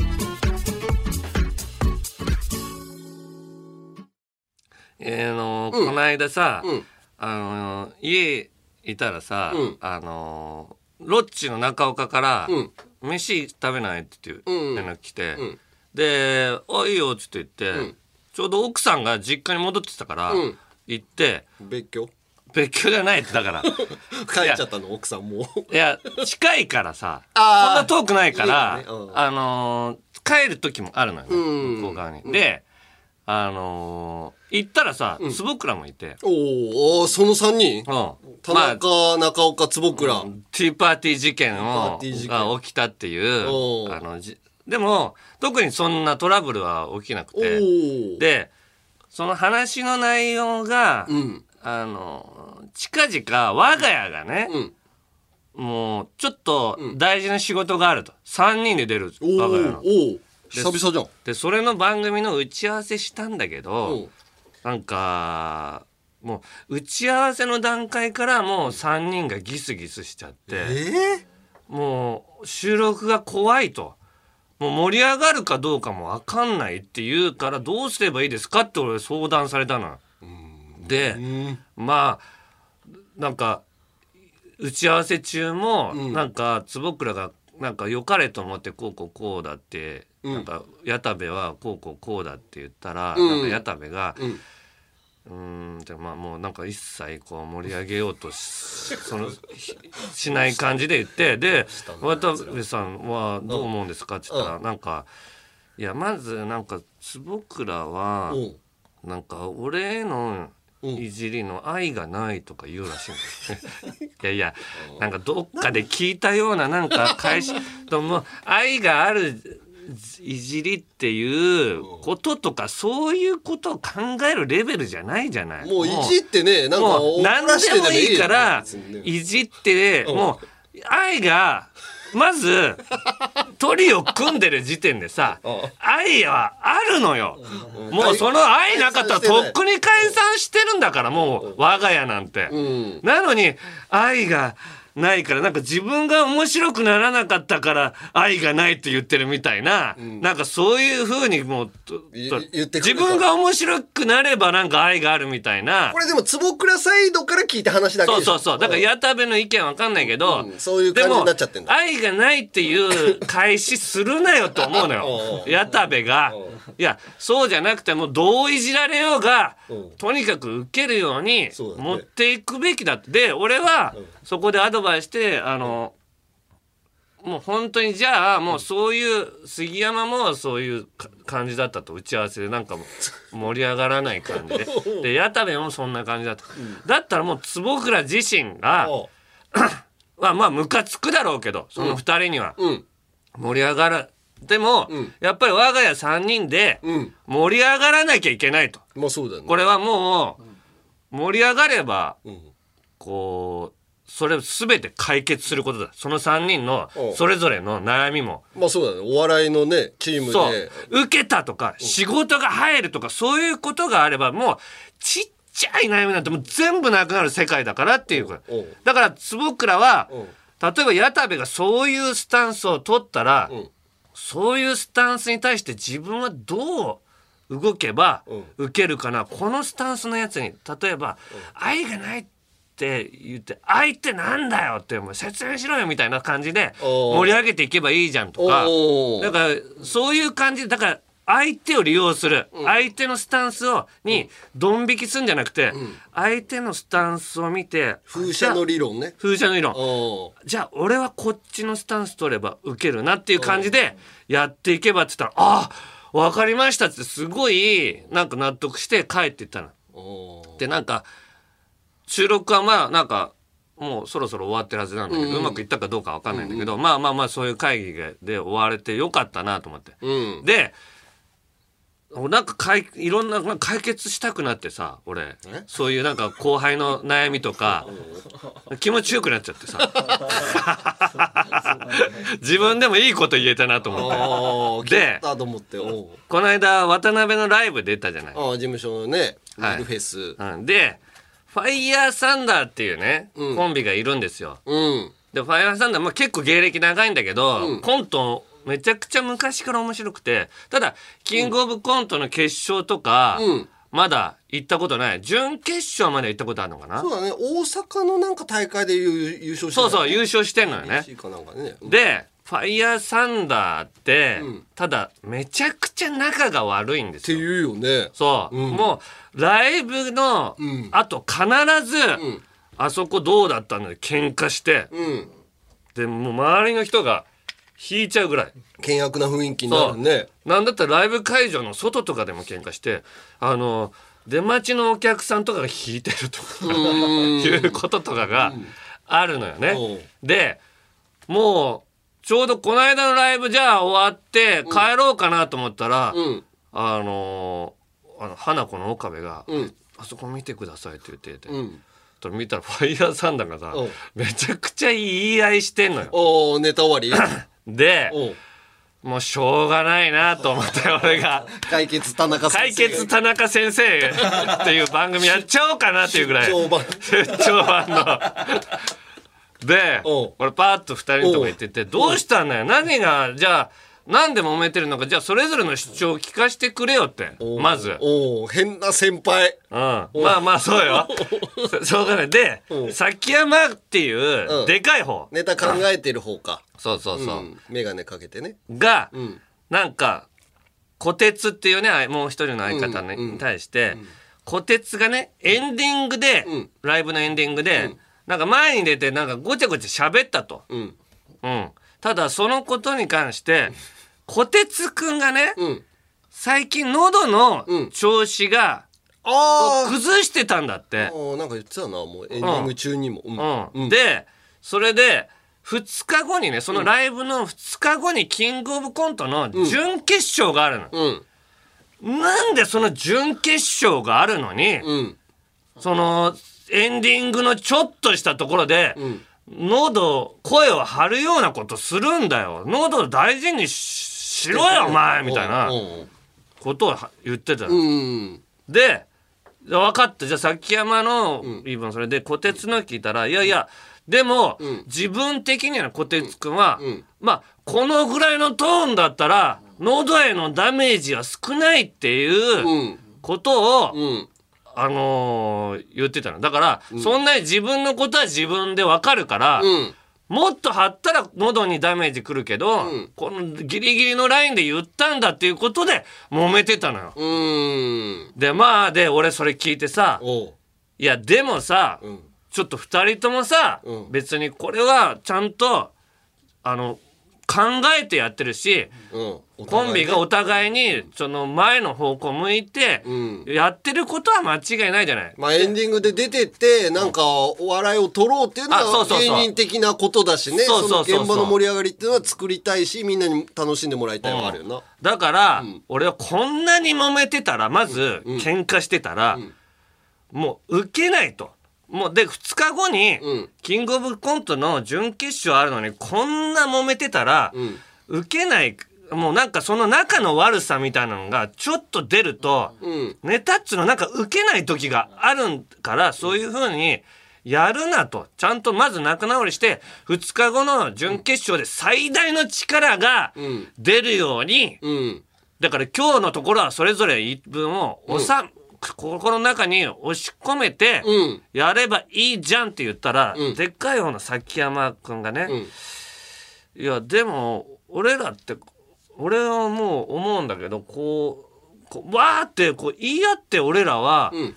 [SPEAKER 1] えー、あのーこの間さ、
[SPEAKER 2] うん。
[SPEAKER 1] あのー家いたらさ、
[SPEAKER 2] うん。
[SPEAKER 1] あのーロッチの中岡から、
[SPEAKER 2] うん
[SPEAKER 1] 飯食べない？っていう
[SPEAKER 2] うん。
[SPEAKER 1] 連絡来て、
[SPEAKER 2] ん。
[SPEAKER 1] で「あいいよ」っつって言って、
[SPEAKER 2] ん。
[SPEAKER 1] ちょうど奥さんが実家に戻ってたから、
[SPEAKER 2] うん。
[SPEAKER 1] 行って
[SPEAKER 2] 別居？
[SPEAKER 1] 別居じゃないってだから。*laughs*
[SPEAKER 2] 帰っちゃったの？奥さんも。
[SPEAKER 1] いや近いからさ *laughs* そんな遠くないから、
[SPEAKER 2] ね。うん。
[SPEAKER 1] あのー帰る時もあるのよ、
[SPEAKER 2] うん。
[SPEAKER 1] 向こう側に。であのー行ったらさ坪倉もいて、
[SPEAKER 2] おーおーその3人？
[SPEAKER 1] うん。
[SPEAKER 2] 田
[SPEAKER 1] まあ
[SPEAKER 2] 中、中岡坪倉、
[SPEAKER 1] ティーパーティー事件を
[SPEAKER 2] パーティー事件。
[SPEAKER 1] が起きたっていう
[SPEAKER 2] おう
[SPEAKER 1] あのじでも特にそんなトラブルは起きなく
[SPEAKER 2] お
[SPEAKER 1] て。
[SPEAKER 2] お
[SPEAKER 1] でその話の内容が、
[SPEAKER 2] うん。
[SPEAKER 1] あの近々我が家がね、
[SPEAKER 2] うん。
[SPEAKER 1] もうちょっと大事な仕事があると。3人で出る
[SPEAKER 2] お
[SPEAKER 1] 我が家の。
[SPEAKER 2] ーおー久々じゃん
[SPEAKER 1] でそれの番組の打ち合わせしたんだけ
[SPEAKER 2] う
[SPEAKER 1] ど
[SPEAKER 2] ん
[SPEAKER 1] なんかもう打ち合わせの段階からもう3人がギスギスしちゃって。
[SPEAKER 2] え
[SPEAKER 1] もう収録が怖いと。もう盛り上がるかどうかもわかんないって言うからどうすればいいですかって俺相談されたのよ。で、まあ、なんか、打ち合わせ中も、なんか坪倉がなんか良かれと思ってこうこうこうだって、なんか矢田部はこうこうこうだって言ったら、
[SPEAKER 2] うん。
[SPEAKER 1] なんか矢田部が、
[SPEAKER 2] ん。
[SPEAKER 1] うーんでまあもうなんか一切こう盛り上げようとしそのししない感じで言ってで渡部さんはどう思うんですかって言ったらなんかいやまずなんか坪倉は
[SPEAKER 2] うん。
[SPEAKER 1] なんか俺へのいじりの愛がないとか言うらしいんだよね。*laughs* いやいやなんかどっかで聞いたようななんか返しとも愛があるいじりっていうこととかそういうことを考えるレベルじゃないじゃない。
[SPEAKER 2] もういじってねなんか
[SPEAKER 1] 何でもいいからいじってもう愛がまず *laughs* トリを組んでる時点でさ愛はあるのよ。もうその愛なかったらとっくに解散してるんだからもう我が家なんて。
[SPEAKER 2] うん。
[SPEAKER 1] なのに愛がないからなんか自分が面白くならなかったから愛がないって言ってるみたいな、なんかそういう風にもう自分が面白くなればなんか愛があるみたいな。
[SPEAKER 2] これでも坪倉サイドから聞いた話だけ
[SPEAKER 1] そうそうそう。だから、矢田部の意見わかんないけど、
[SPEAKER 2] うん。そういう感じになっちゃってんだ。
[SPEAKER 1] 愛がないっていう開始するなよと思うのよ。*laughs* 矢田部が。*laughs* いや、そうじゃなくても、どういじられようが
[SPEAKER 2] うん、
[SPEAKER 1] とにかく受けるように持っていくべきだって。で、俺は、そこでアドバイスして、あの、もう本当にじゃあもうそういう杉山もそういうか感じだったと打ち合わせでなんかもう *laughs* 盛り上がらない感じで。で矢田部もそんな感じだった、だったらもう坪倉自身が
[SPEAKER 2] お
[SPEAKER 1] まあまあムカつくだろうけどその二人には
[SPEAKER 2] うん。
[SPEAKER 1] 盛り上がるでも、
[SPEAKER 2] ん。
[SPEAKER 1] やっぱり我が家3人で
[SPEAKER 2] うん。
[SPEAKER 1] 盛り上がらなきゃいけないと。
[SPEAKER 2] まあそうだよね。
[SPEAKER 1] これはもう盛り上がれば
[SPEAKER 2] うん。
[SPEAKER 1] こうそれを全て解決することだ。その3人の
[SPEAKER 2] おう。
[SPEAKER 1] それぞれの悩みも。
[SPEAKER 2] まあそうだね。お笑いのねチーム
[SPEAKER 1] そう。
[SPEAKER 2] で
[SPEAKER 1] 受けたとか仕事が入るとかそういうことがあればもうちっちゃい悩みなんてもう全部なくなる世界だからっていう。こと
[SPEAKER 2] おう。
[SPEAKER 1] だから坪倉は
[SPEAKER 2] うん。
[SPEAKER 1] 例えば矢田部がそういうスタンスを取ったら、
[SPEAKER 2] ん
[SPEAKER 1] そういうスタンスに対して自分はどう動けば受けるかな、このスタンスのやつに例えば、愛がないって言って「愛ってなんだよ」って説明しろよみたいな感じで盛り上げていけばいいじゃんとか。だからそういう感じだから相手を利用する、相手のスタンスをにドン引きするんじゃなくて、相手のスタンスを見て
[SPEAKER 2] 風車の理論ね。
[SPEAKER 1] 風車の理論。じゃあ俺はこっちのスタンス取れば受けるなっていう感じでやっていけばって言ったら「ああ分かりました」ってすごいなんか納得して帰っていったの。でなんか収録はまあなんかもうそろそろ終わってるはずなんだけど、うまくいったかどうかわかんないんだけど、まあまあまあそういう会議で終われてよかったなと思って。
[SPEAKER 2] うん。
[SPEAKER 1] でなんかかいいろんななんか解決したくなってさ俺。そういうなんか後輩の悩みとか気持ちよくなっちゃってさ。自分でもいいこと言えたなと思って。でこの間渡辺のライブ出たじゃない？
[SPEAKER 2] 事務所のね
[SPEAKER 1] はい。
[SPEAKER 2] ミルフェス。
[SPEAKER 1] うん、でファイヤーサンダーっていうね、
[SPEAKER 2] うん。
[SPEAKER 1] コンビがいるんですよ。
[SPEAKER 2] うん。
[SPEAKER 1] でファイヤーサンダー、まあ、結構芸歴長いんだけど、コントめちゃくちゃ昔から面白くてただキングオブコントの決勝とか、
[SPEAKER 2] うん。
[SPEAKER 1] まだ行ったことない。準決勝まで行ったことあるのかな？
[SPEAKER 2] そうだね。大阪のなんか大会で優優勝して
[SPEAKER 1] そうそう優
[SPEAKER 2] 勝
[SPEAKER 1] 勝してんのよね。
[SPEAKER 2] かなん
[SPEAKER 1] でファイヤーサンダーって、
[SPEAKER 2] うん。
[SPEAKER 1] ただめちゃくちゃ仲が悪いんですよ。
[SPEAKER 2] って言うよね。
[SPEAKER 1] そう、
[SPEAKER 2] うん。
[SPEAKER 1] もうライブの
[SPEAKER 2] うん。
[SPEAKER 1] あと必ず、
[SPEAKER 2] ん。
[SPEAKER 1] あそこどうだったので喧嘩して、
[SPEAKER 2] うん。
[SPEAKER 1] でもう周りの人が引いちゃうぐらい。
[SPEAKER 2] 険悪な雰囲気になるね。
[SPEAKER 1] なんだったらライブ会場の外とかでも喧嘩してあの出待ちのお客さんとかが引いてるとかいうこととかがあるのよね。でもうちょうどこの間のライブじゃあ終わって帰ろうかなと思ったら、
[SPEAKER 2] うん。
[SPEAKER 1] あのあの花子の岡部が、
[SPEAKER 2] うん。
[SPEAKER 1] あそこ見てください」って言ってて、
[SPEAKER 2] うん。
[SPEAKER 1] と見たらファイヤーサンダーがさ
[SPEAKER 2] う。ん
[SPEAKER 1] めちゃくちゃ言い合いしてんのよ。
[SPEAKER 2] おおネタ終わり？*laughs*
[SPEAKER 1] でもうしょうがないなと思って俺が。
[SPEAKER 2] 解決田中先
[SPEAKER 1] 解
[SPEAKER 2] 生
[SPEAKER 1] 決田中先生っていう番組やっちゃおうかなっていうぐらい。
[SPEAKER 2] 出張版。
[SPEAKER 1] 出張版の。で
[SPEAKER 2] おう。
[SPEAKER 1] 俺パーッと2人のとこ行ってて「どうしたんだよ？何がじゃあなんで揉めてるのか？じゃあそれぞれの主張を聞かせてくれよ」ってまず。
[SPEAKER 2] おお変な先輩。
[SPEAKER 1] うん、まあまあそうよ。*laughs* しょうがない。で、崎山っていううん。でかい方、
[SPEAKER 2] ネタ考えてる方か
[SPEAKER 1] そうそうそう、
[SPEAKER 2] うん。眼鏡かけてね。
[SPEAKER 1] が、
[SPEAKER 2] ん。
[SPEAKER 1] なんか、小鉄っていうね、あもう一人の相方に,、に対して、小鉄がね、エンディングで、
[SPEAKER 2] ん。
[SPEAKER 1] ライブのエンディングで、なんか前に出てなんかごちゃごちゃ喋ったと。
[SPEAKER 2] うん。
[SPEAKER 1] うん。ただそのことに関して、小鉄くんがね、
[SPEAKER 2] うん。
[SPEAKER 1] 最近喉の
[SPEAKER 2] うん。
[SPEAKER 1] 調子が
[SPEAKER 2] あ
[SPEAKER 1] 崩してたんだって。
[SPEAKER 2] あなんか言ってたなもうエンディング中にも。うん。
[SPEAKER 1] うん、でそれで2日後にねそのライブの2日後にキングオブコントの準決勝があるの、
[SPEAKER 2] うん。
[SPEAKER 1] なんでその準決勝があるのに、
[SPEAKER 2] うん。
[SPEAKER 1] そのエンディングのちょっとしたところで、
[SPEAKER 2] ん。
[SPEAKER 1] 喉声を張るようなことするんだよ。喉大事にししろよ。お前みたいな
[SPEAKER 2] うん。
[SPEAKER 1] ことを言ってたの、
[SPEAKER 2] うん。
[SPEAKER 1] で分かった。じゃあ崎山の言い分それで小鉄の聞いたらいやいやでも、自分的には小鉄君は、まあこのぐらいのトーンだったら喉へのダメージは少ないっていううん。ことを、
[SPEAKER 2] うん。
[SPEAKER 1] あのー言ってたの。だから、そんなに自分のことは自分で分かるから、
[SPEAKER 2] うん。
[SPEAKER 1] もっと張ったら喉にダメージくるけど、このギリギリのラインで言ったんだっていうことで揉めてたのよ。
[SPEAKER 2] うん。
[SPEAKER 1] でまあで俺それ聞いてさいやでもさ、
[SPEAKER 2] ん
[SPEAKER 1] ちょっと2人ともさ、
[SPEAKER 2] うん。
[SPEAKER 1] 別にこれはちゃんとあの考えてやってるし、
[SPEAKER 2] うん。
[SPEAKER 1] コンビがお互いにその前の方向向いて、
[SPEAKER 2] ん。
[SPEAKER 1] やってることは間違いないじゃない。
[SPEAKER 2] まあエンディングで出てってなんかお笑いを取ろうっていうのは芸人的なことだしね。
[SPEAKER 1] そ
[SPEAKER 2] 現場の盛り上がりっていうのは作りたいしみんなに楽しんでもらいたいのがあるよな
[SPEAKER 1] だから、俺はこんなに揉めてたらまず喧嘩してたら、もう受けないと。もうで2日後に、
[SPEAKER 2] うん。
[SPEAKER 1] キングオブコントの準決勝あるのにこんな揉めてたら、
[SPEAKER 2] ん。
[SPEAKER 1] 受けないもうなんかその仲の悪さみたいなのがちょっと出ると、
[SPEAKER 2] うん。
[SPEAKER 1] ネタっつうのなんか受けない時があるからそういう風にやるなと。ちゃんとまず仲直りして2日後の準決勝で最大の力が
[SPEAKER 2] ん。
[SPEAKER 1] 出るように、
[SPEAKER 2] うん。
[SPEAKER 1] だから今日のところはそれぞれ一文をおさ、心の中に押し込めて
[SPEAKER 2] うん。
[SPEAKER 1] やればいいじゃんって言ったら、
[SPEAKER 2] うん。
[SPEAKER 1] でっかい方の崎山君がね、
[SPEAKER 2] ん。
[SPEAKER 1] いやでも俺らって俺はもう思うんだけどこうこうわーってこう言い合って俺らは、
[SPEAKER 2] ん。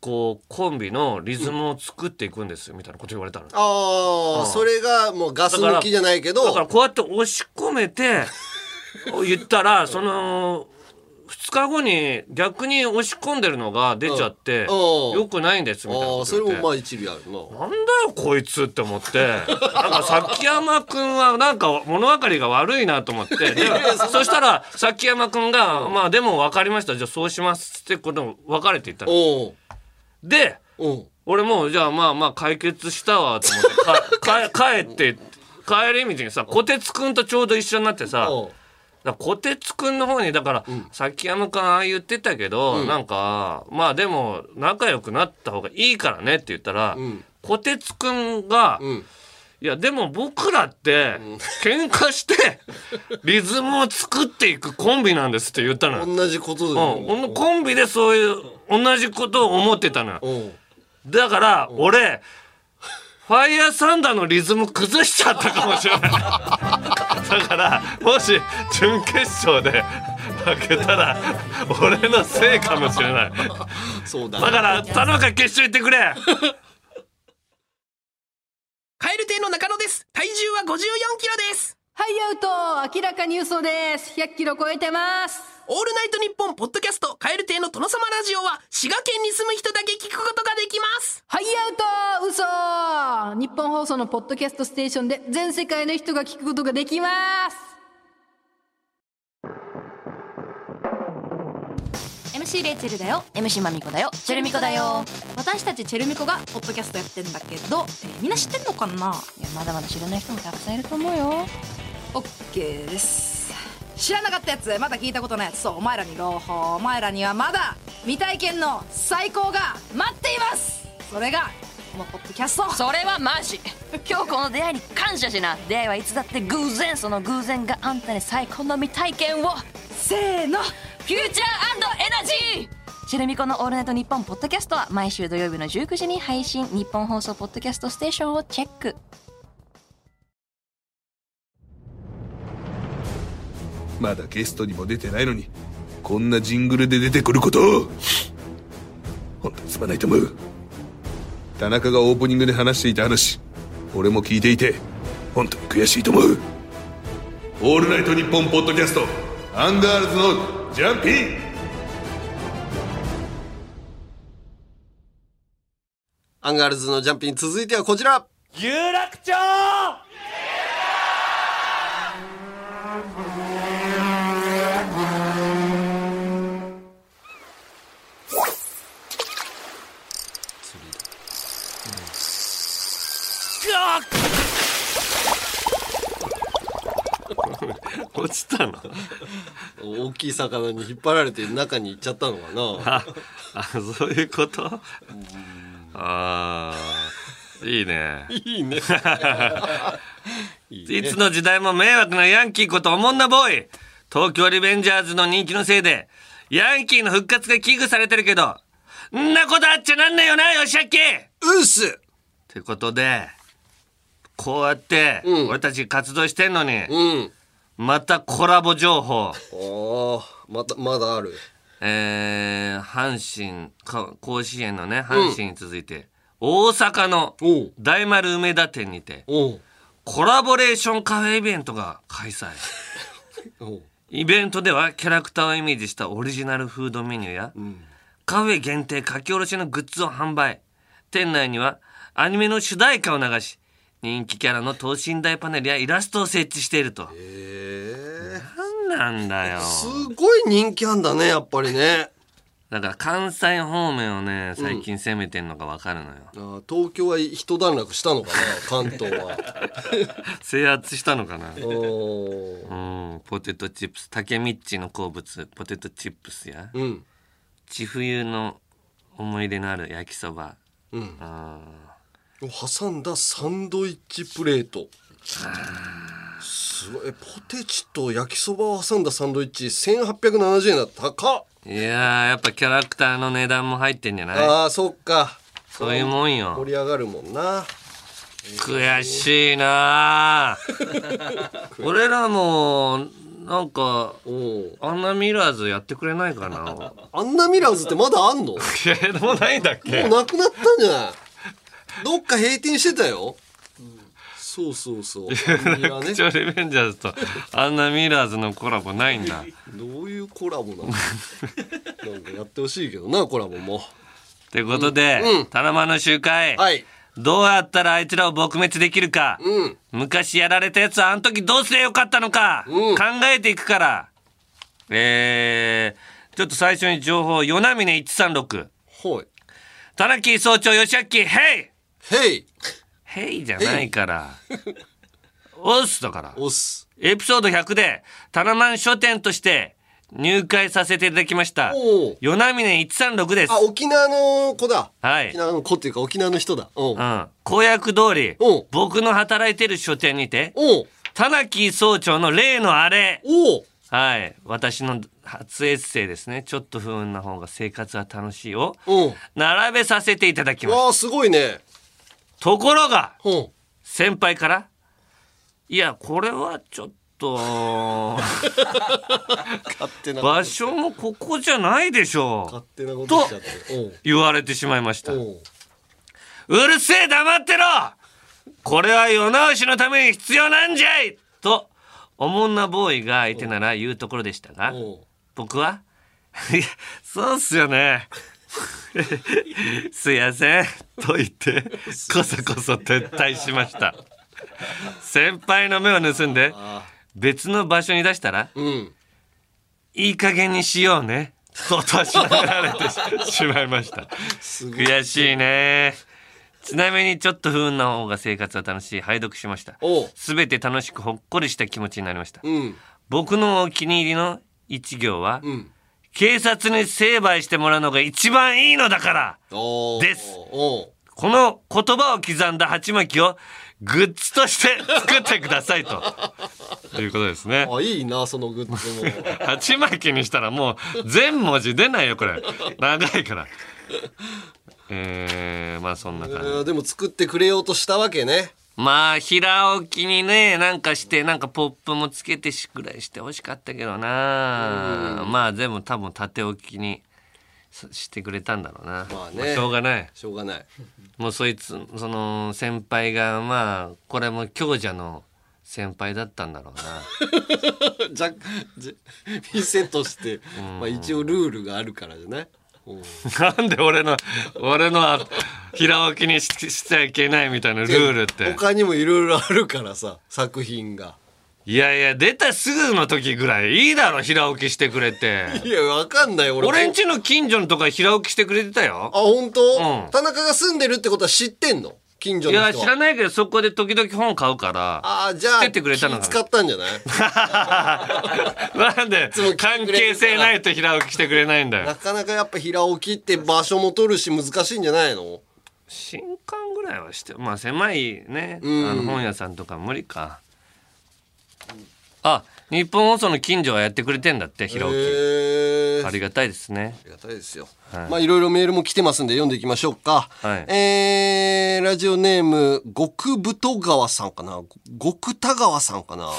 [SPEAKER 1] こうコンビのリズムを作っていくんですよみたいなこと言われたの。
[SPEAKER 2] ああそれがもうガス抜きじゃないけど
[SPEAKER 1] だからこうやって押し込めて *laughs* 言ったらその2日後に逆に押し込んでるのが出ちゃって
[SPEAKER 2] うん。
[SPEAKER 1] よくないんですみたいな
[SPEAKER 2] ああ
[SPEAKER 1] こと言って。
[SPEAKER 2] それもまあ一理あるな。
[SPEAKER 1] なんだよこいつって思って。*laughs* なんか崎山君はなんか物分かりが悪いなと思って。*laughs* でそしたら崎山君が「まあでも分かりました。じゃあそうします」ってことを別れていったの。
[SPEAKER 2] おう。
[SPEAKER 1] で
[SPEAKER 2] おう。
[SPEAKER 1] 俺もうじゃあまあまあ解決したわと思って。かか帰って帰り道にさ小鉄くんとちょうど一緒になってさ
[SPEAKER 2] おう
[SPEAKER 1] だ小鉄くんの方にだから、崎山くんああ言ってたけど、なんかまあでも仲良くなった方がいいからねって言ったら、
[SPEAKER 2] ん。
[SPEAKER 1] 小鉄くんが、
[SPEAKER 2] ん。
[SPEAKER 1] いやでも僕らって喧嘩して *laughs* リズムを作っていくコンビなんですって言ったのよ。
[SPEAKER 2] 同じことだよ。
[SPEAKER 1] うん、コンビでそういう同じことを思ってたのだから俺ファイヤーサンダーのリズム崩しちゃったかもしれないだからもし準決勝で負けたら俺のせいかもしれない。
[SPEAKER 2] そうだ
[SPEAKER 1] だから頼むから決勝行ってくれ。
[SPEAKER 3] カエル亭の中野です。体重は54キロです。
[SPEAKER 8] はいアウト。明らかに嘘です。100キロ超えてます
[SPEAKER 3] オールナイトニッポンポッドキャストカエル亭の殿様ラジオは滋賀県に住む人だけ聞くことができます。
[SPEAKER 8] はいアウト嘘。日本放送のポッドキャストステーションで全世界の人が聞くことができます。
[SPEAKER 9] MC レイチェルだよ。MC マミコだよ。チェルミコだよ。
[SPEAKER 8] 私たちチェルミコがポッドキャストやってんだけど、えーみんな知ってんのかな？い
[SPEAKER 9] やまだまだ知らない人もたくさんいると思うよ。
[SPEAKER 8] オッケーです知らなかったやつまだ聞いたことないやつ。そうお前らに朗報。お前らにはまだ未体験の最高が待っています。それがこのポッドキャスト。
[SPEAKER 9] それはマジ。*laughs* 今日この出会いに感謝しな。出会いはいつだって偶然その偶然があんたに最高の未体験を。
[SPEAKER 8] せーの。
[SPEAKER 9] フューチャーエナジー。チェルミコの「オールナイトニッポン」ポッドキャストは毎週土曜日の19時に配信。日本放送ポッドキャストステーションをチェック
[SPEAKER 10] まだゲストにも出てないのにこんなジングルで出てくること本当にすまないと思う。田中がオープニングで話していた話俺も聞いていて本当に悔しいと思う「オールナイトニッポン」ポッドキャストアンガールズのジャンピン。
[SPEAKER 2] アンガールズのジャンピン続いてはこちら。
[SPEAKER 1] 有楽町落ちたの？
[SPEAKER 2] 大きい魚に引っ張られて中に行っちゃったのかな？*laughs*
[SPEAKER 1] ああそういうこと？ああいいね。
[SPEAKER 2] いいね。*laughs*
[SPEAKER 1] いつの時代も迷惑なヤンキーことおもんなボーイ。東京リベンジャーズの人気のせいでヤンキーの復活が危惧されてるけどんなことあっちゃなんねえよなよしあきっ
[SPEAKER 2] うっす
[SPEAKER 1] てことでこうやって
[SPEAKER 2] うん。
[SPEAKER 1] 俺たち活動してんのに、
[SPEAKER 2] うん。
[SPEAKER 1] またコラボ情報。
[SPEAKER 2] またまだある。
[SPEAKER 1] えー、阪神か甲子園のね阪神に続いて、大阪の大丸梅田店にてコラボレーションカフェイベントが開催。*laughs* イベントではキャラクターをイメージしたオリジナルフードメニューや、カフェ限定書き下ろしのグッズを販売。店内にはアニメの主題歌を流し人気キャラの等身大パネルやイラストを設置していると。
[SPEAKER 2] え。
[SPEAKER 1] なんなんだよ。
[SPEAKER 2] ー、すごい人気あんだねやっぱりね。
[SPEAKER 1] だから関西方面をね最近攻めてんのが分かるのよ、
[SPEAKER 2] あー東京は一段落したのかな関東は。*laughs*
[SPEAKER 1] 制圧したのかな。
[SPEAKER 2] お
[SPEAKER 1] う
[SPEAKER 2] ー
[SPEAKER 1] ん。ポテトチップス竹ミッチの好物。ポテトチップスや。
[SPEAKER 2] うん。
[SPEAKER 1] 千冬の思い出のある焼きそば。
[SPEAKER 2] うん。
[SPEAKER 1] あ
[SPEAKER 2] 挟んだサンドイッチプレート。すごい。えポテチと焼きそばを挟んだサンドイッチ。1870円だった高っ
[SPEAKER 1] ーいやーやっぱキャラクターの値段も入ってんじゃない？
[SPEAKER 2] ああそっか。
[SPEAKER 1] そういうもんよ。
[SPEAKER 2] 盛り上がるもんな。
[SPEAKER 1] 悔しいなあ俺らもなんかアンナミラーズやってくれないかな？
[SPEAKER 2] アンナミラーズってまだあんの？*laughs* も
[SPEAKER 1] うないんだっけ？
[SPEAKER 2] うなくなったんじゃない？どっか閉店してたよ、そうそうそう。アンミラね。
[SPEAKER 1] 口調リベンジャーズとアンナミラーズのコラボないんだ。
[SPEAKER 2] どういうコラボなの？*laughs* なんかやってほしいけどなコラボも。
[SPEAKER 1] ってことで、タナマの集会、どうやったらあいつらを撲滅できるか、昔やられたやつはあの時どうすればよかったのか、考えていくから。えー、ちょっと最初に情報与那峰136
[SPEAKER 2] はい。
[SPEAKER 1] 田中総長吉明ヘイ
[SPEAKER 2] ヘイ。
[SPEAKER 1] ヘイじゃないから。押忍だから。
[SPEAKER 2] 押忍。
[SPEAKER 1] エピソード100でタナマン書店として入会させていただきました。
[SPEAKER 2] おう。
[SPEAKER 1] 与那峰136です。
[SPEAKER 2] あ沖縄の子だ。
[SPEAKER 1] はい。
[SPEAKER 2] 沖縄の子っていうか沖縄の人だ。うん。
[SPEAKER 1] うん、公約通り僕の働いてる書店にて田中総長の例のあれ。はい。私の初エッセイですね。ちょっと不運な方が生活は楽しいを並べさせていただきました。
[SPEAKER 2] わあすごいね
[SPEAKER 1] ところが先輩からいやこれはちょっと
[SPEAKER 2] 勝手な
[SPEAKER 1] 場所もここじゃないでしょう。
[SPEAKER 2] と
[SPEAKER 1] 言われてしまいました。う。るせえ黙ってろ。これは世直しのために必要なんじゃい。とおもんなボーイが相手なら言うところでしたが僕はいやそうっすよね *laughs* すいません。と言ってこそこそ撤退しました。先輩の目を盗んで別の場所に出したら、いい加減にしようね。と確かめられてししまいました。悔しいね。ちなみにちょっと不運な方が生活は楽しい。拝読しました。すべて楽しくほっこりした気持ちになりました、
[SPEAKER 2] うん。
[SPEAKER 1] 僕のお気に入りの一行は、警察に成敗してもらうのが一番いいのだから。です。この言葉を刻んだ鉢巻きをグッズとして作ってくださいと。*laughs* ということですね。
[SPEAKER 2] あいいなそのグッズも。*laughs*
[SPEAKER 1] 鉢巻きにしたらもう全文字出ないよこれ。長いから。*laughs* えー、まあそんな感じ。
[SPEAKER 2] えーでも作ってくれようとしたわけね
[SPEAKER 1] まあ平置きにねなんかしてなんかポップもつけてしぐらいしてほしかったけどな。まあでも多分縦置きにししてくれたんだろうな、
[SPEAKER 2] まあ
[SPEAKER 1] まあしょうがない。
[SPEAKER 2] しょうがない。
[SPEAKER 1] もうそいつその先輩がまあこれも強者の先輩だったんだろうな。
[SPEAKER 2] じゃじ店として、まあ、一応ルールがあるからじゃないうん
[SPEAKER 1] なんで俺の俺のあ平置きにししちゃいけないみたいなルールって。
[SPEAKER 2] 他にもいろいろあるからさ作品が。
[SPEAKER 1] いやいや出たすぐの時ぐらいいいだろ平置きしてくれて。
[SPEAKER 2] いやわかんない俺
[SPEAKER 1] 俺んちの近所のとか平置きしてくれてたよ。
[SPEAKER 2] あ本当、
[SPEAKER 1] うん。
[SPEAKER 2] 田中が住んでるってことは知ってんの？近所
[SPEAKER 1] い
[SPEAKER 2] の人は。
[SPEAKER 1] や知らないけどそこで時々本買うから
[SPEAKER 2] ああじゃあ
[SPEAKER 1] 知っててくれたのかな。
[SPEAKER 2] 気使ったんじゃない？*laughs*
[SPEAKER 1] なんで関係性ないと平置きしてくれないんだよ。
[SPEAKER 2] なかなかやっぱ平置きって場所も取るし難しいんじゃないの？
[SPEAKER 1] 新刊ぐらいはしてまあ狭いね、
[SPEAKER 2] うん。
[SPEAKER 1] あの本屋さんとか無理か。あ日本放送の近所はやってくれてんだって平置き、
[SPEAKER 2] へー
[SPEAKER 1] ありがたいですね。
[SPEAKER 2] ありがたいですよ。
[SPEAKER 1] はい。
[SPEAKER 2] まあいろいろメールも来てますんで読んでいきましょうか。
[SPEAKER 1] はい。
[SPEAKER 2] えー、ラジオネーム、極太川さんかな？極田川さんかな？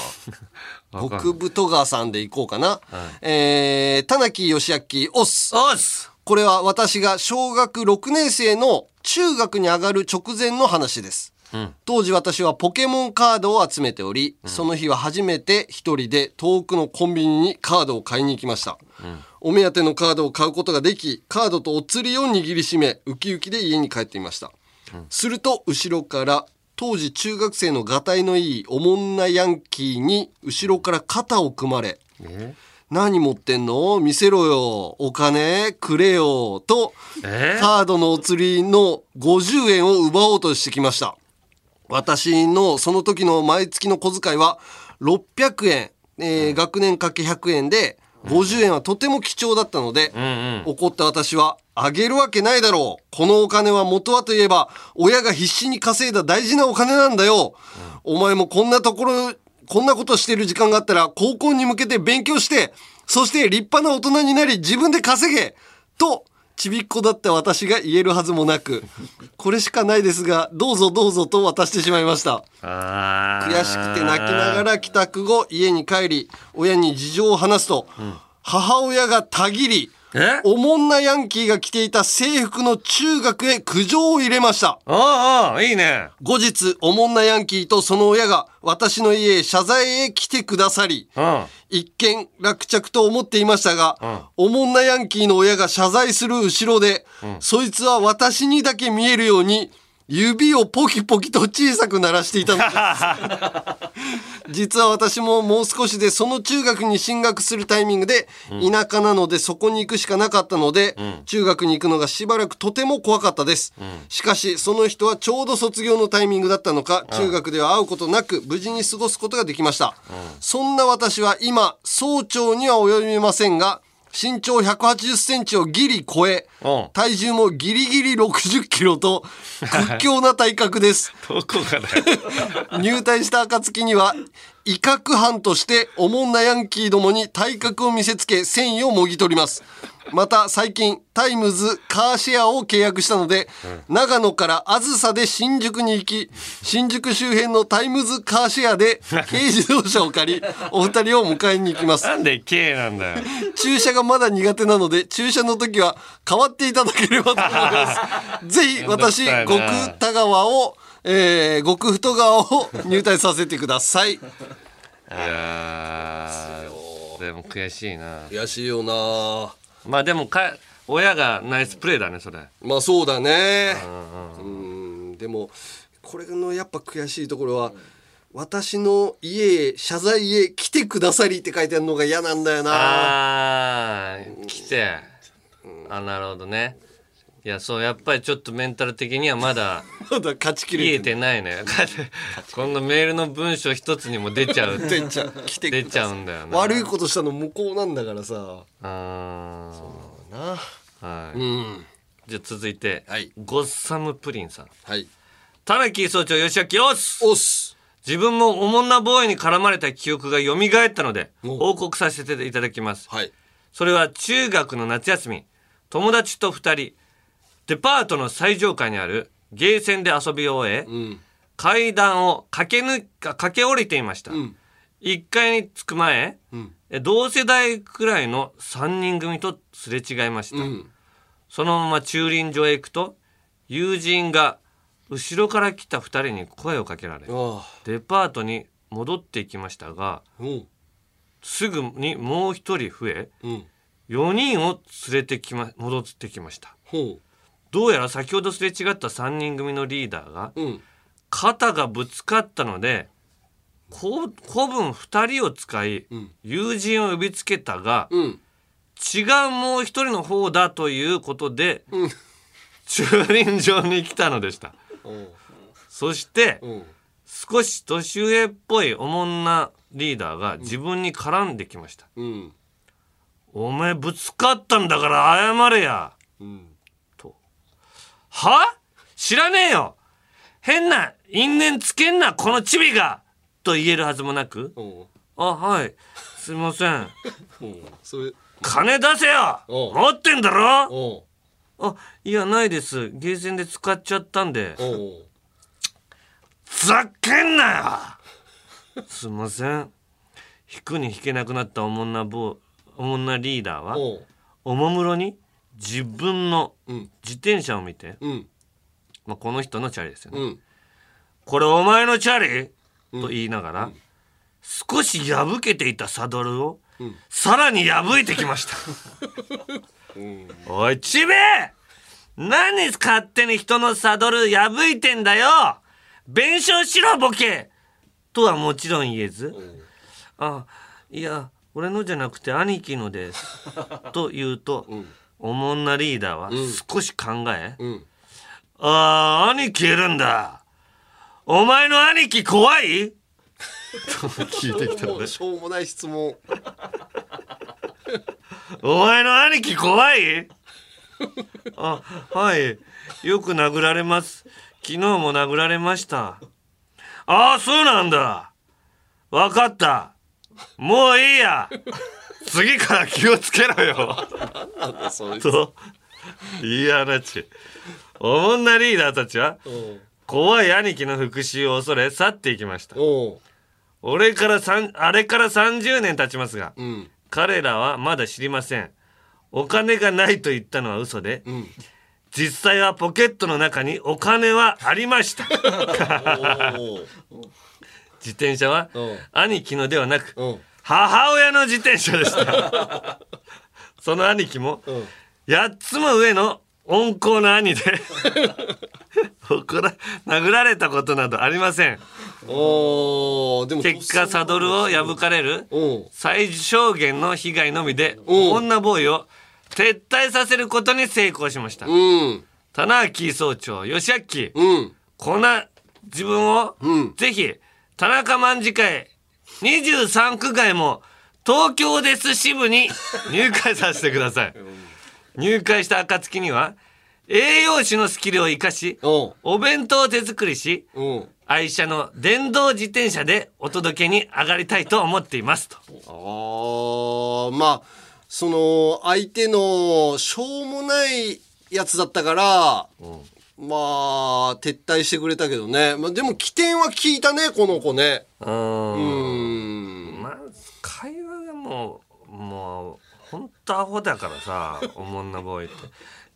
[SPEAKER 2] 極太川さんでいこうかな。えー、田中義明、オス。
[SPEAKER 1] オス。
[SPEAKER 2] これは私が小学6年生の中学に上がる直前の話です。
[SPEAKER 1] うん。
[SPEAKER 2] 当時私はポケモンカードを集めており、その日は初めて一人で遠くのコンビニにカードを買いに行きました。お目当てのカードを買うことができ、カードとお釣りを握りしめ、ウキウキで家に帰っていました。すると、後ろから、当時中学生のがたいのいいおもんなヤンキーに、後ろから肩を組まれ、
[SPEAKER 1] え？
[SPEAKER 2] 何持ってんの？見せろよ。お金くれよ。と、
[SPEAKER 1] え？
[SPEAKER 2] カードのお釣りの50円を奪おうとしてきました。私のその時の毎月の小遣いは600円、えー学年かけ100円で、50円はとても貴重だったので、怒った私は、あげるわけないだろう。このお金は元はといえば、親が必死に稼いだ大事なお金なんだよ。お前もこんなところ、こんなことしてる時間があったら、高校に向けて勉強して、そして立派な大人になり自分で稼げ。と、ちびっこだった私が言えるはずもなくこれしかないですがどうぞどうぞと渡してしまいました。悔しくて泣きながら帰宅後家に帰り親に事情を話すと、母親がたぎりおもんなヤンキーが着ていた制服の中学へ苦情を入れました。
[SPEAKER 1] ああいいね。
[SPEAKER 2] 後日おもんなヤンキーとその親が私の家へ謝罪へ来てくださり、一見落着と思っていましたが、おもんなヤンキーの親が謝罪する後ろで、そいつは私にだけ見えるように指をポキポキと小さく鳴らしていたのです。実は私ももう少しでその中学に進学するタイミングで田舎なのでそこに行くしかなかったので、中学に行くのがしばらくとても怖かったです、しかしその人はちょうど卒業のタイミングだったのか中学では会うことなく無事に過ごすことができました、そんな私は今総長には及びませんが身長180センチをギリ超え、体重もギリギリ60キロと屈強な体格です。*laughs*
[SPEAKER 1] どこがだよ。*laughs*
[SPEAKER 2] 入隊した暁には威嚇犯としておもんなヤンキーどもに体格を見せつけ戦意をもぎ取ります。また最近タイムズカーシェアを契約したので、長野からあずさで新宿に行き新宿周辺のタイムズカーシェアで軽自動車を借りお二人を迎えに行きます。
[SPEAKER 1] なんで K なんだよ。
[SPEAKER 2] 駐車がまだ苦手なので駐車の時は変わっていただければと思います。*laughs* ぜひ私極田川を、えー、極太川を入隊させてください。
[SPEAKER 1] いやーでも悔しいな。
[SPEAKER 2] 悔しいよな。
[SPEAKER 1] まあでもか親がナイスプレーだねそれ。
[SPEAKER 2] まあそうだね。うんでもこれのやっぱ悔しいところは私の家へ謝罪へ来てくださりって書いてあるのが嫌なんだよな。
[SPEAKER 1] あー来て。あなるほどねいやそうやっぱりちょっとメンタル的にはまだ *laughs*
[SPEAKER 2] 勝ちきれ
[SPEAKER 1] てない。ねこの *laughs* メールの文章一つにも出ちゃう。
[SPEAKER 2] 出ちゃう。来て
[SPEAKER 1] 出ちゃうんだよな。
[SPEAKER 2] 悪いことしたの向こうなんだからさ。
[SPEAKER 1] あ
[SPEAKER 2] な
[SPEAKER 1] はい、
[SPEAKER 2] うん。
[SPEAKER 1] じゃあ続いて、ゴッサムプリンさん。
[SPEAKER 2] はい。
[SPEAKER 1] 田中総長吉明おっす。
[SPEAKER 2] おっす。
[SPEAKER 1] 自分もおもんなボーイに絡まれた記憶が蘇ったので報告させていただきます、
[SPEAKER 2] はい。
[SPEAKER 1] それは中学の夏休み。友達と二人デパートの最上階にあるゲーセンで遊びを終え、階段を駆け抜か駆け下りていました、1階に着く前、え同世代くらいの3人組とすれ違いました、そのまま駐輪場へ行くと友人が後ろから来た2人に声をかけられ
[SPEAKER 2] あ
[SPEAKER 1] デパートに戻っていきましたが
[SPEAKER 2] う。ん
[SPEAKER 1] すぐにもう一人増え
[SPEAKER 2] うん。
[SPEAKER 1] 4人を連れてきま戻ってきました。
[SPEAKER 2] ほ
[SPEAKER 1] どうやら先ほどすれ違った3人組のリーダーが
[SPEAKER 2] ううん。
[SPEAKER 1] 肩がぶつかったのでこ古文2人を使い友人を呼びつけたが
[SPEAKER 2] うん。
[SPEAKER 1] 違うもう一人の方だということで
[SPEAKER 2] うん。
[SPEAKER 1] 駐輪場に来たのでした。
[SPEAKER 2] う。ん
[SPEAKER 1] そして
[SPEAKER 2] うん。
[SPEAKER 1] 少し年上っぽいおもんなリーダーが自分に絡んできました。
[SPEAKER 2] うん。
[SPEAKER 1] お前ぶつかったんだから謝れや。
[SPEAKER 2] うん。
[SPEAKER 1] とは？知らねえよ。変な因縁つけんなこのチビが。と言えるはずもなく。
[SPEAKER 2] うん。
[SPEAKER 1] あはい。すいません。金出せよ。持ってんだろ。あいやないです。ゲーセンで使っちゃったんで。ふざけんなよ。すいません。引くに引けなくなったおもんな坊おもんなリーダーは？
[SPEAKER 2] お
[SPEAKER 1] もむろに？自分の
[SPEAKER 2] うん。
[SPEAKER 1] 自転車を見て、
[SPEAKER 2] うん。
[SPEAKER 1] まあ、この人のチャリですよね、
[SPEAKER 2] うん。
[SPEAKER 1] これお前のチャリ、と言いながら、少し破けていたサドルを、さらに破いてきました。*laughs* おい、ちべえ！何勝手に人のサドル破いてんだよ！弁償しろ、ボケ！とはもちろん言えず、あ、いや、俺のじゃなくて兄貴のです。*laughs* と言うと、おもんなリーダーは少し考え、
[SPEAKER 2] うん
[SPEAKER 1] ああ、兄貴いるんだ。お前の兄貴怖い？と聞いてきたので。
[SPEAKER 2] しょうもない質問
[SPEAKER 1] お前の兄貴怖い？あ、はい。よく殴られます。昨日も殴られました。ああ、そうなんだ。わかった。もういいや。次から気をつけろよ。
[SPEAKER 2] なんだそいつ。
[SPEAKER 1] と、いい話おもんなリーダーたちは怖い兄貴の復讐を恐れ去っていきました。俺からあれから30年経ちますが、
[SPEAKER 2] うん。
[SPEAKER 1] 彼らはまだ知りません。お金がないと言ったのは嘘で、実際はポケットの中にお金はありました。*laughs* 自転車は兄貴のではなく母親の自転車でした。*laughs* その兄貴も8つも上の温厚な兄で怒ら殴られたことなどありません。
[SPEAKER 2] おーでも
[SPEAKER 1] 結果サドルを破かれる最小限の被害のみで女ボーイを撤退させることに成功しました、棚明総長吉明、こんな自分を、ぜひ田中卍会23区外も東京です支部に入会させてください。入会した暁には栄養士のスキルを生かしお弁当を手作りし愛車の電動自転車でお届けに上がりたいと思っています。と。
[SPEAKER 2] あーまあその相手のしょうもないやつだったから、まあ撤退してくれたけどね、まあ、でも起点は聞いたねこの子ね。
[SPEAKER 1] うん。まあ会話がもうもうほんとアホだからさ *laughs* おもんなボーイって。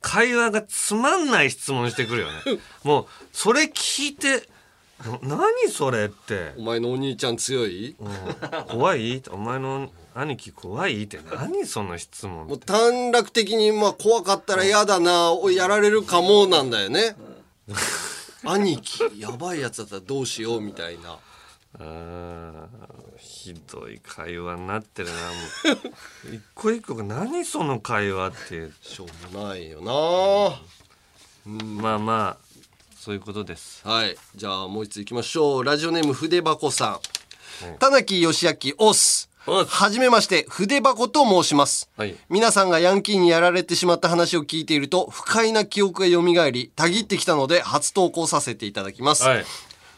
[SPEAKER 1] 会話がつまんない質問してくるよね。もうそれ聞いてな何それ？って
[SPEAKER 2] お前のお兄ちゃん強い、
[SPEAKER 1] 怖い？お前の兄貴怖いって。何その質問
[SPEAKER 2] もう短絡的にまあ怖かったら嫌だなおやられるかもなんだよね。兄貴やばいやつだったらどうしようみたいな。
[SPEAKER 1] あーひどい会話になってるなもう。一個一個が何その会話って
[SPEAKER 2] しょうもないよな。
[SPEAKER 1] まあまあそういうことです。
[SPEAKER 2] はい。じゃあもう一ついきましょう。ラジオネーム筆箱さん。田中義明オスはじめまして筆箱と申します、
[SPEAKER 1] はい。
[SPEAKER 2] 皆さんがヤンキーにやられてしまった話を聞いていると不快な記憶が蘇りたぎってきたので初投稿させていただきます、
[SPEAKER 1] はい。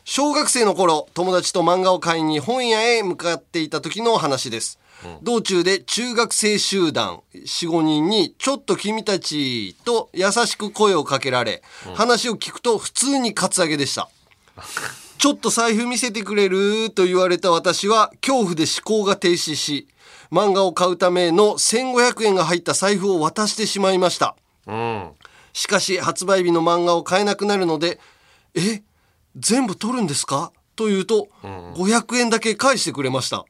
[SPEAKER 2] 小学生の頃友達と漫画を買いに本屋へ向かっていた時の話です、道中で中学生集団45人に「ちょっと君たち」と優しく声をかけられ、話を聞くと普通にカツアゲでした *laughs* ちょっと財布見せてくれると言われた私は恐怖で思考が停止し漫画を買うための1500円が入った財布を渡してしまいました。
[SPEAKER 1] うん。
[SPEAKER 2] しかし発売日の漫画を買えなくなるので「え全部取るんですか?」と言うと、500円だけ返してくれました、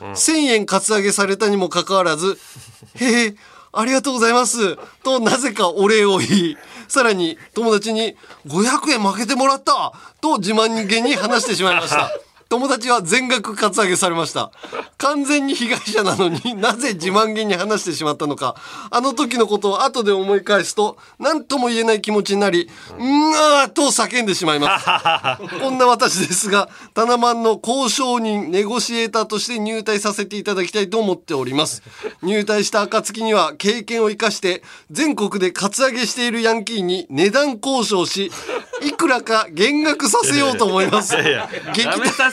[SPEAKER 2] 1000円カツアゲされたにもかかわらず「へえありがとうございます」となぜかお礼を言いさらに友達に「500円負けてもらった!」と自慢げに話してしまいました友達は全額カツアゲされました。完全に被害者なのに *laughs* なぜ自慢げに話してしまったのか。あの時のことを後で思い返すと何とも言えない気持ちになり「うんあー」と叫んでしまいます。*laughs* こんな私ですがタナマンの交渉人ネゴシエーターとして入隊させていただきたいと思っております。入隊した暁には経験を生かして全国でカツアゲしているヤンキーに値段交渉しいくらか減額させようと思います。
[SPEAKER 1] いやいや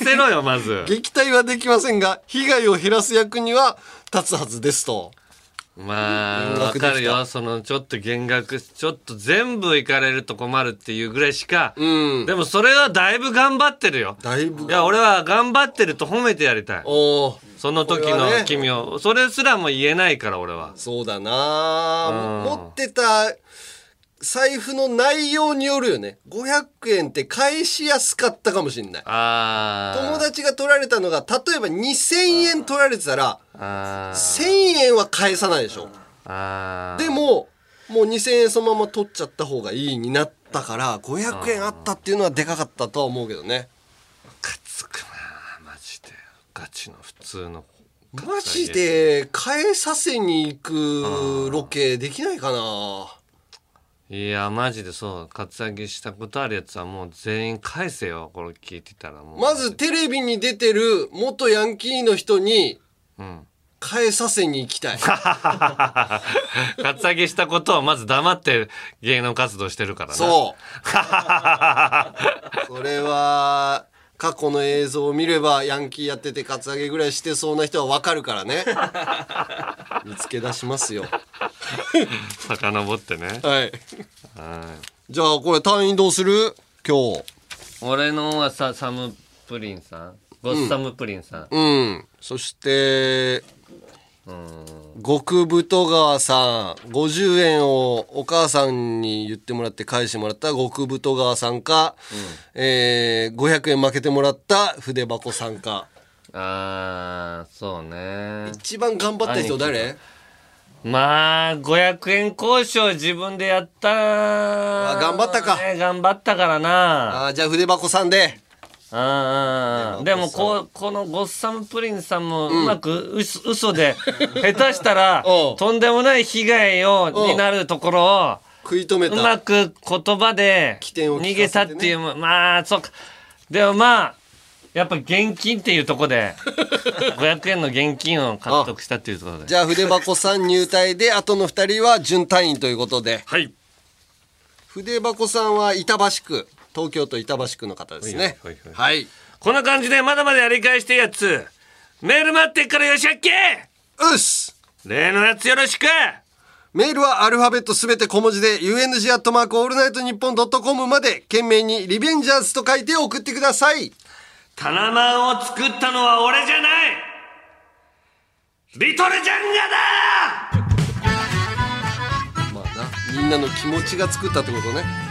[SPEAKER 1] せろよまず。
[SPEAKER 2] 撃退はできませんが被害を減らす役には立つはずですと。
[SPEAKER 1] まあわかるよ。そのちょっと減額ちょっと全部行かれると困るっていうぐらいしか、でもそれはだいぶ頑張ってるよ。
[SPEAKER 2] だいぶ。
[SPEAKER 1] いや俺は頑張ってると褒めてやりたい。
[SPEAKER 2] おー。
[SPEAKER 1] その時の君を。それすらも言えないから俺は。
[SPEAKER 2] そうだな持ってた財布の内容によるよね。500円って返しやすかったかもしれない。友達が取られたのが例えば2000円取られてたら
[SPEAKER 1] あ
[SPEAKER 2] 1000円は返さないでしょ。
[SPEAKER 1] あ
[SPEAKER 2] でももう2000円そのまま取っちゃった方がいいになったから500円あったっていうのはでかかったとは思うけどね。
[SPEAKER 1] マジで。ガチの普通の。
[SPEAKER 2] マジで返させに行くロケできないかない
[SPEAKER 1] やマジでそう。カツアゲしたことあるやつはもう全員返せよ。これ聞いてたらもう。
[SPEAKER 2] まずテレビに出てる元ヤンキーの人に返させに行きたい。*laughs*
[SPEAKER 1] カツアゲしたことをまず黙って芸能活動してるからな。
[SPEAKER 2] そう。*laughs* それは過去の映像を見ればヤンキーやっててカツアゲぐらいしてそうな人はわかるからね。*laughs* 見つけ出しますよ。
[SPEAKER 1] 遡ってね。
[SPEAKER 2] はい。
[SPEAKER 1] はい。
[SPEAKER 2] じゃあこれ単位どうする？今日。
[SPEAKER 1] 俺のはさサムプリンさん？ゴッサムプリンさん、
[SPEAKER 2] うん。そして極太川さん50円をお母さんに言ってもらって返してもらった極太川さんか、えー、500円負けてもらった筆箱さんか。
[SPEAKER 1] あーそうね。
[SPEAKER 2] 一番頑張った人誰？
[SPEAKER 1] まあ500円交渉自分でやった
[SPEAKER 2] あ頑張ったか。
[SPEAKER 1] ね頑張ったからな。
[SPEAKER 2] あーじゃあ筆箱さんで
[SPEAKER 1] うんうんうんでもこうこのゴッサムプリンさんもうまくうそ嘘で下手したら *laughs* とんでもない被害をになるところを
[SPEAKER 2] 食い止めた。
[SPEAKER 1] うまく言葉で逃げたっていうまあそうか。でもまあやっぱ現金っていうところで *laughs* 500円の現金を獲得したっていうところで。
[SPEAKER 2] じゃあ筆箱さん入隊であとの2人は準隊員ということで。
[SPEAKER 1] はい。
[SPEAKER 2] 筆箱さんは板橋区東京都板橋区の方ですね。
[SPEAKER 1] はいはい
[SPEAKER 2] はい
[SPEAKER 1] こんな感じでまだまだやり返してるやつ。メール待ってっからよしあっけ
[SPEAKER 2] うっす。
[SPEAKER 1] 例のやつよろしく。
[SPEAKER 2] メールはアルファベットすべて小文字で UNG アットマークオールナイトニッポンドットコムまで件名にリベンジャーズと書いて送ってください。
[SPEAKER 1] タナマンを作ったのは俺じゃない。リトルジャンガだ。
[SPEAKER 2] まあなみんなの気持ちが作ったってことね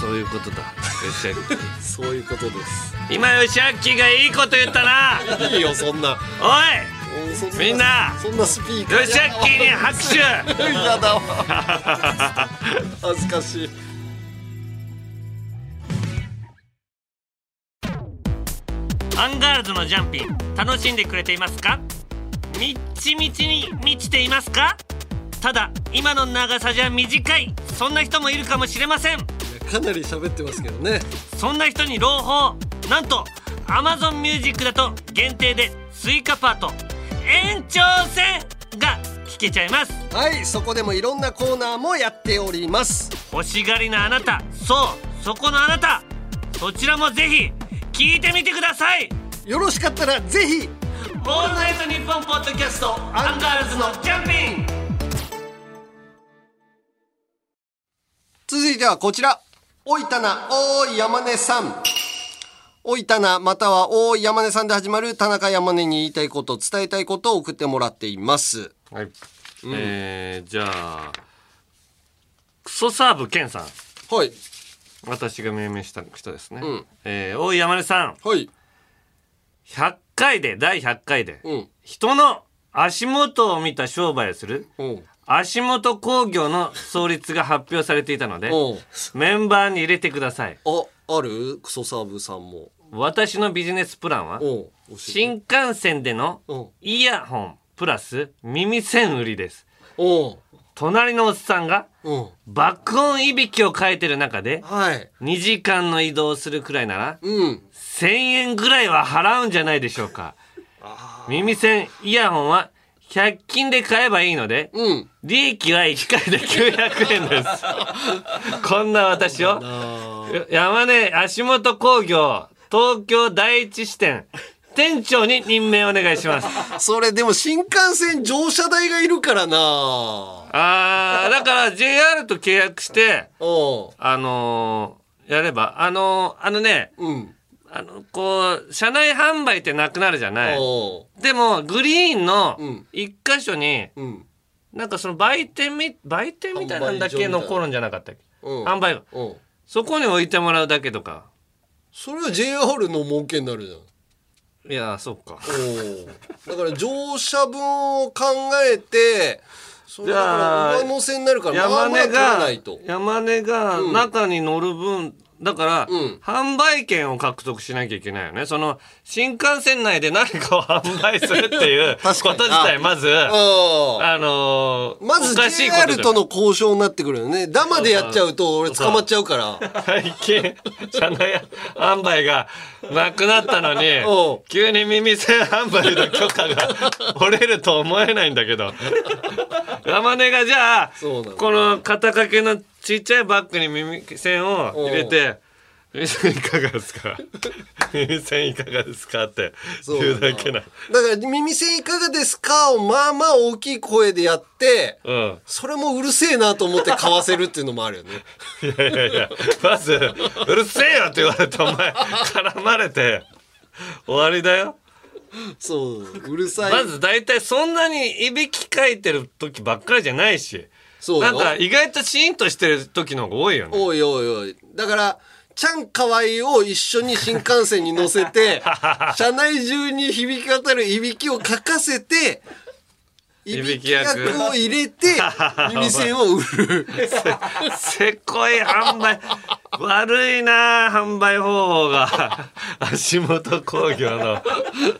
[SPEAKER 1] そういうことだ。よしあっき
[SPEAKER 2] そういうことです。
[SPEAKER 1] 今よしあっきがいいこと言ったな。い
[SPEAKER 2] いよそんな。
[SPEAKER 1] おいみんな。
[SPEAKER 2] そんなスピーカー
[SPEAKER 1] よしあっきに拍手。*laughs*
[SPEAKER 2] やだわ。恥ずかしい。
[SPEAKER 1] アンガールズのジャンピン楽しんでくれていますか？みっちみちに満ちていますか？ただ今の長さじゃ短い。そんな人もいるかもしれません
[SPEAKER 2] かなり喋ってますけどね。
[SPEAKER 1] そんな人に朗報。なんと Amazon Music だと限定で追加パート。延長戦が聞けちゃいます。
[SPEAKER 2] はいそこでもいろんなコーナーもやっております。
[SPEAKER 1] 欲しがりなあなた。そうそこのあなた。そちらもぜひ聞いてみてください。
[SPEAKER 2] よろしかったらぜひ
[SPEAKER 1] オールナイトニッポンポッドキャストアンガールズのジャンピン
[SPEAKER 2] 続いてはこちらおいたなおーい山根さん。おいたなまたはおーい山根さんで始まる田中山根に言いたいこと伝えたいことを送ってもらっています。
[SPEAKER 1] はい、えー、じゃあクソサーブケンさん。
[SPEAKER 2] はい。
[SPEAKER 1] 私が命名した人ですね、
[SPEAKER 2] うん。
[SPEAKER 1] えー、大井山根さん。
[SPEAKER 2] はい。
[SPEAKER 1] 100回で第100回で、
[SPEAKER 2] うん。
[SPEAKER 1] 人の足元を見た商売をする
[SPEAKER 2] うん
[SPEAKER 1] 足元工業の創立が発表されていたので
[SPEAKER 2] おう。
[SPEAKER 1] メンバーに入れてください。
[SPEAKER 2] あある？クソサーブさんも。
[SPEAKER 1] 私のビジネスプランは
[SPEAKER 2] おう教えて。
[SPEAKER 1] 新幹線での
[SPEAKER 2] うん。
[SPEAKER 1] イヤホンプラス耳栓売りです。
[SPEAKER 2] おう。
[SPEAKER 1] 隣のおっさんが
[SPEAKER 2] うん。
[SPEAKER 1] 爆音いびきをかいてる中で
[SPEAKER 2] はい。
[SPEAKER 1] 2時間の移動をするくらいなら
[SPEAKER 2] うん。
[SPEAKER 1] 1000円ぐらいは払うんじゃないでしょうか。耳栓イヤホンは100均で買えばいいので
[SPEAKER 2] うん。
[SPEAKER 1] 利益は1回で900円です。*laughs* こんな私を。山根足元工業東京第一支店店長に任命お願いします。*laughs*
[SPEAKER 2] それでも新幹線乗車代がいるからな。
[SPEAKER 1] あーだから JR と契約してあのーやればあのーあのね
[SPEAKER 2] うん。
[SPEAKER 1] あのこう車内販売ってなくなるじゃないでもグリーンの
[SPEAKER 2] うん。
[SPEAKER 1] 一箇所に
[SPEAKER 2] うん。
[SPEAKER 1] なんかその売店み売店みたいなんだけ残るんじゃなかったっけ？
[SPEAKER 2] うん。
[SPEAKER 1] 販売。が
[SPEAKER 2] うん。
[SPEAKER 1] そこに置いてもらうだけとか。
[SPEAKER 2] それは JR の儲けになるじゃん。
[SPEAKER 1] いやそっか。
[SPEAKER 2] おだから乗車分を考えてそ
[SPEAKER 1] ゃあ
[SPEAKER 2] 上乗せになるからまあ
[SPEAKER 1] 山根が山根が中に乗る分、だから、
[SPEAKER 2] うん。
[SPEAKER 1] 販売権を獲得しなきゃいけないよね。その新幹線内で何かを販売するっていう *laughs* こと自体まずあ
[SPEAKER 2] あ
[SPEAKER 1] のー
[SPEAKER 2] まず JR との交渉になってくるよね。ダマでやっちゃうと俺捕まっちゃうから。*laughs*
[SPEAKER 1] 最近車内販売がなくなったのに *laughs* 急に耳栓販売の許可が折れると思えないんだけど。山根がじゃあこの肩掛けのちっちゃいバッグに耳栓を入れて耳栓いかがですか？*laughs* 耳栓いかがですか？って言うだけな。
[SPEAKER 2] だから耳栓いかがですかをまあまあ大きい声でやって、
[SPEAKER 1] うん。
[SPEAKER 2] それもうるせえなと思って買わせるっていうのもあるよね。
[SPEAKER 1] いやいやいや。まず「うるせえよ」って言われてお前絡まれて。終わりだよ。
[SPEAKER 2] そう、うるさい。
[SPEAKER 1] まず大体そんなにいびきかいてる時ばっかりじゃないし
[SPEAKER 2] そうよ
[SPEAKER 1] なんか意外とシーンとしてる時の方が多いよね
[SPEAKER 2] おいおいおい。だから、ちゃんかわいいを一緒に新幹線に乗せて、*laughs* 車内中に響き渡るいびきをかかせて、いびき役を入れて、耳栓を売る。
[SPEAKER 1] せっこい販売。悪いな販売方法が。足元工業の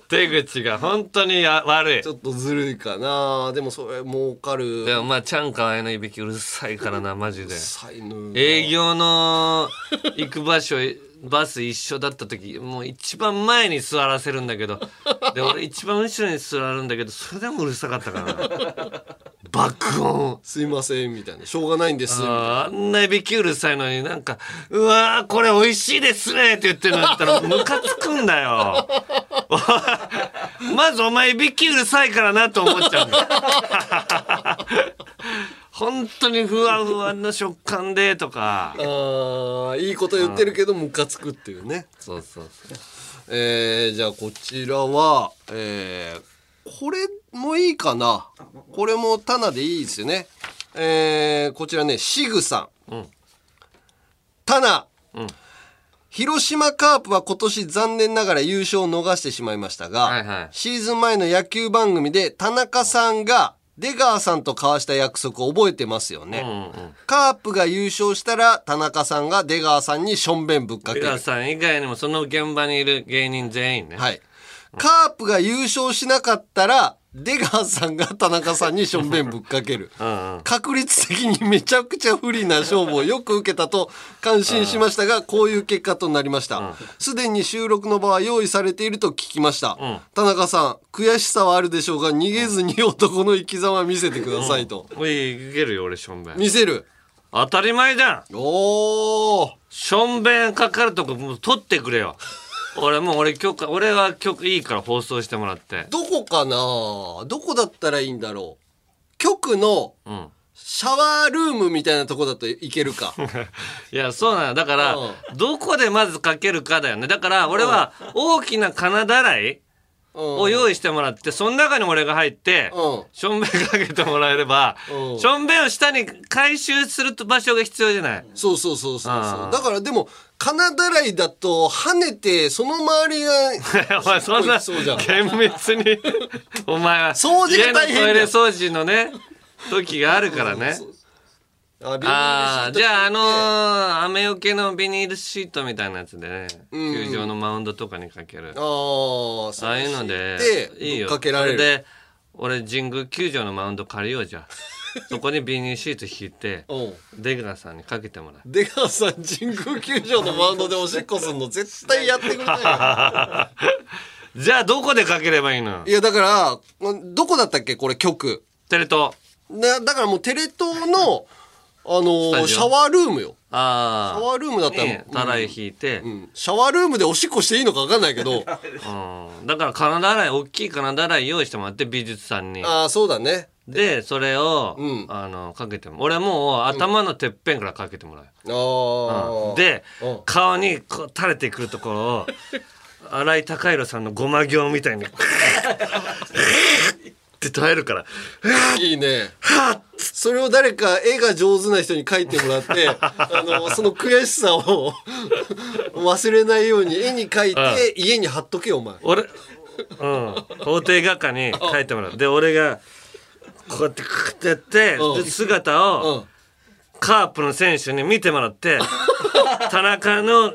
[SPEAKER 1] 手口が本当にや悪い。
[SPEAKER 2] ちょっとずるいかな。でもそれ儲かる。
[SPEAKER 1] でもまあちゃんかわいのいびきうるさいからなマジで。営業の行く場所バス一緒だった時もう一番前に座らせるんだけど *laughs* で俺一番後ろに座るんだけどそれでもうるさかったからな爆音
[SPEAKER 2] すいません、みたいな。しょうがないんです。
[SPEAKER 1] あんないびきうるさいのになんか「うわーこれ美味しいですね」って言ってるのだったらムカつくんだよ *laughs* まずお前いびきうるさいからなと思っちゃうんだよ本当にふわふわの食感でとか。
[SPEAKER 2] ああいいこと言ってるけどムカつくっていうね。
[SPEAKER 1] そうそうそう。
[SPEAKER 2] えー、じゃあこちらはえー、これもいいかな。これもタナでいいですよね。えー、こちらねシグさん、
[SPEAKER 1] うん。
[SPEAKER 2] タナ、
[SPEAKER 1] うん。
[SPEAKER 2] 広島カープは今年残念ながら優勝を逃してしまいましたが、
[SPEAKER 1] はいはい
[SPEAKER 2] シーズン前の野球番組で田中さんが出川さんと交わした約束を覚えてますよね、
[SPEAKER 1] うんうん。
[SPEAKER 2] カープが優勝したら田中さんが出川さんにしょんべんぶっかける。
[SPEAKER 1] 出川さん以外にもその現場にいる芸人全員ね。
[SPEAKER 2] はい。カープが優勝しなかったら出川さんが田中さんにしょんべんぶっかける。
[SPEAKER 1] うんうん。
[SPEAKER 2] 確率的にめちゃくちゃ不利な勝負をよく受けたと感心しましたがこういう結果となりました。すでに収録の場は用意されていると聞きました、
[SPEAKER 1] うん。
[SPEAKER 2] 田中さん悔しさはあるでしょうが逃げずに男の生き様見せてくださいと、
[SPEAKER 1] おいいけるよ俺しょんべん。
[SPEAKER 2] 見せる。
[SPEAKER 1] 当たり前じゃん。
[SPEAKER 2] おお
[SPEAKER 1] しょんべんかかるとこもう取ってくれよ俺もう俺許可俺は曲いいから放送してもらって。
[SPEAKER 2] どこかな？どこだったらいいんだろう？局の
[SPEAKER 1] うん。
[SPEAKER 2] シャワールームみたいなとこだといけるか。*laughs*
[SPEAKER 1] いやそうなの。だからどこでまずかけるかだよね。だから俺は大きな金だらいを用意してもらってその中に俺が入ってしょんべんかけてもらえれば
[SPEAKER 2] うん。
[SPEAKER 1] しょんべんを下に回収する場所が必要じゃない？
[SPEAKER 2] そうそうそうそうそう。だからでも金だらいだと跳ねてその周りが *laughs*
[SPEAKER 1] お前そんな
[SPEAKER 2] そうじゃん。
[SPEAKER 1] 厳密に *laughs* お前は
[SPEAKER 2] 掃除が大変
[SPEAKER 1] 家のトイレ掃除のね時があるからね。*laughs*
[SPEAKER 2] あ
[SPEAKER 1] ああじゃああのー雨よけのビニールシートみたいなやつでね
[SPEAKER 2] うん。
[SPEAKER 1] 球場のマウンドとかにかける。
[SPEAKER 2] あー
[SPEAKER 1] ああいうので
[SPEAKER 2] で
[SPEAKER 1] いいよ。
[SPEAKER 2] かけられる。
[SPEAKER 1] そで俺神宮球場のマウンド借りようじゃあそこにビニールシート引いて
[SPEAKER 2] うん。
[SPEAKER 1] 出川さんにかけてもらう。
[SPEAKER 2] 出川さん神宮球場のマウンドでおしっこすんの絶対やってくれない *laughs*
[SPEAKER 1] じゃあどこでかければいいの？
[SPEAKER 2] よいやだからどこだったっけ？これ局
[SPEAKER 1] テレ東。
[SPEAKER 2] だだからもうテレ東のあのシャワールームよ。
[SPEAKER 1] ああ
[SPEAKER 2] シャワールームだったら
[SPEAKER 1] ねたらい引いて、
[SPEAKER 2] シャワールームでおしっこしていいのか分かんないけど。*laughs*
[SPEAKER 1] うん。だから金だらい大きい金だらい用意してもらって美術さんに。
[SPEAKER 2] ああそうだね
[SPEAKER 1] でそれを、あのかけても俺もう頭のてっぺんからかけてもらう、
[SPEAKER 2] ああ、
[SPEAKER 1] うん。で顔にこう垂れてくるところを *laughs* 新井貴弘さんのごま行みたいにって耐えるから。
[SPEAKER 2] いいね。それを誰か絵が上手な人に描いてもらって *laughs* あのその悔しさを忘れないように絵に描いて家に貼っとけよお前。
[SPEAKER 1] 俺うん。法廷画家に書いてもらう。で俺がこうやってクッてやって
[SPEAKER 2] うん。
[SPEAKER 1] で姿をカープの選手に見てもらって *laughs* 田中の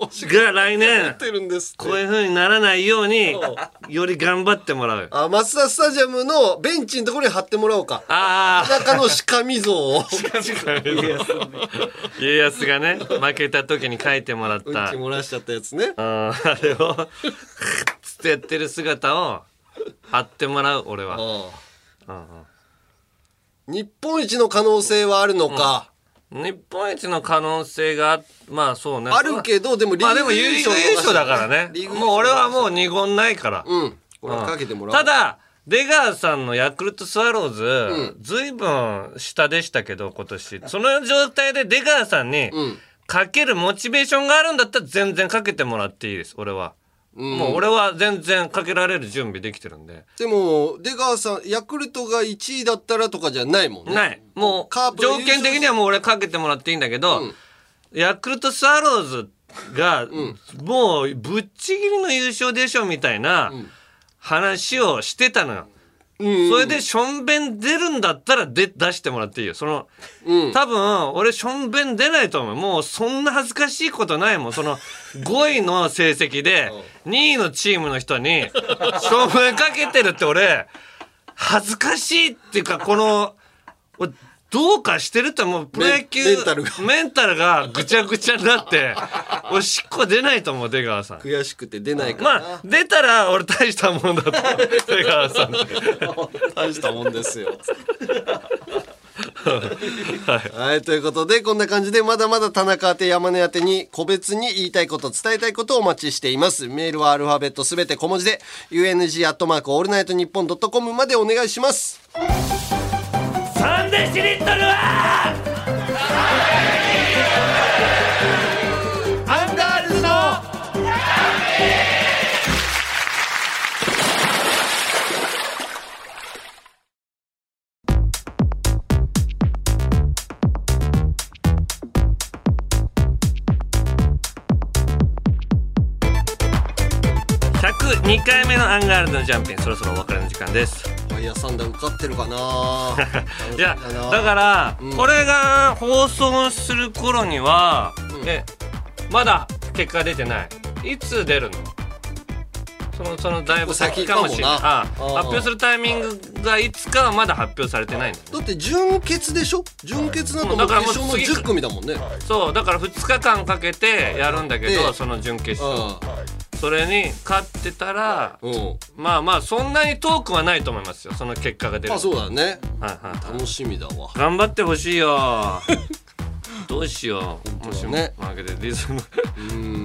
[SPEAKER 1] が来年
[SPEAKER 2] てるんです
[SPEAKER 1] こういう風にならないようにより頑張ってもらう。
[SPEAKER 2] あマツダスタジアムのベンチのところに貼ってもらおうか。
[SPEAKER 1] あ
[SPEAKER 2] 田中の鹿見像を。
[SPEAKER 1] 家康がね負けた時に書いてもらった。
[SPEAKER 2] うんち漏らしちゃったやつね。
[SPEAKER 1] あーあれをつってやってる姿を貼ってもらう俺は。うんうん
[SPEAKER 2] 日本一の可能性はあるのか、
[SPEAKER 1] 日本一の可能性がまあそうね。
[SPEAKER 2] あるけどでもリーグ
[SPEAKER 1] まあでもリーグ優勝だから。ねもう俺はもう二言ないから。
[SPEAKER 2] うん。これはかけてもらおう。
[SPEAKER 1] ただ出川さんのヤクルトスワローズ、ずいぶん下でしたけど今年。その状態で出川さんにかけるモチベーションがあるんだったら全然かけてもらっていいです俺は、もう俺は全然かけられる準備できてるんで。
[SPEAKER 2] でも出川さんヤクルトが1位だったらとかじゃないもんね。
[SPEAKER 1] ない。もう条件的にはもう俺かけてもらっていいんだけど、ヤクルトスワローズが、もうぶっちぎりの優勝でしょみたいな話をしてたのよ。それでしょんべん出るんだったらで出してもらっていいよ。その、多分俺しょんべん出ないと思う。もうそんな恥ずかしいことないもん。その5位の成績で2位のチームの人にしょんべんかけてるって俺、恥ずかしいっていうかこの、俺どうかしてるってもうプロ野球
[SPEAKER 2] メンタルが。
[SPEAKER 1] メンタルがぐちゃぐちゃになって俺しっこ出ないと思う出川さん。
[SPEAKER 2] 悔しくて出ないからな、
[SPEAKER 1] まあ出たら俺大したもんだと *laughs* 出川さん。
[SPEAKER 2] 大したもんですよ。はい、ということでこんな感じでまだまだ田中宛て山根宛てに個別に言いたいこと伝えたいことをお待ちしています。メールはアルファベットすべて小文字で UNG アットマークオールナイトニッポンドットコムまでお願いします
[SPEAKER 1] 3デシリットルは
[SPEAKER 2] アンガールズの
[SPEAKER 1] 102回目のアンガールズのジャンピンそろそろお別れの時間です
[SPEAKER 2] ファイヤーサンダー受かってるかな。*laughs*
[SPEAKER 1] いやだから、これが放送する頃には、えまだ結果出てない。いつ出るの？そのそのだいぶ先かもしれない
[SPEAKER 2] 先かもな
[SPEAKER 1] あ発表するタイミングがいつかはまだ発表されてないんだよ
[SPEAKER 2] だって純潔でしょ？純潔なんかもう
[SPEAKER 1] だからもう
[SPEAKER 2] 決勝の
[SPEAKER 1] 次
[SPEAKER 2] 10組だもんね。
[SPEAKER 1] そうだから2日間かけてやるんだけど、
[SPEAKER 2] ええ。
[SPEAKER 1] その準決勝それに勝ってたら
[SPEAKER 2] うん。
[SPEAKER 1] まあまあそんなに遠くはないと思いますよその結果が出る
[SPEAKER 2] あそうだね
[SPEAKER 1] はいはい
[SPEAKER 2] 楽しみだわ
[SPEAKER 1] 頑張ってほしいよどうしよう。もし
[SPEAKER 2] ね。
[SPEAKER 1] 負けてリズム。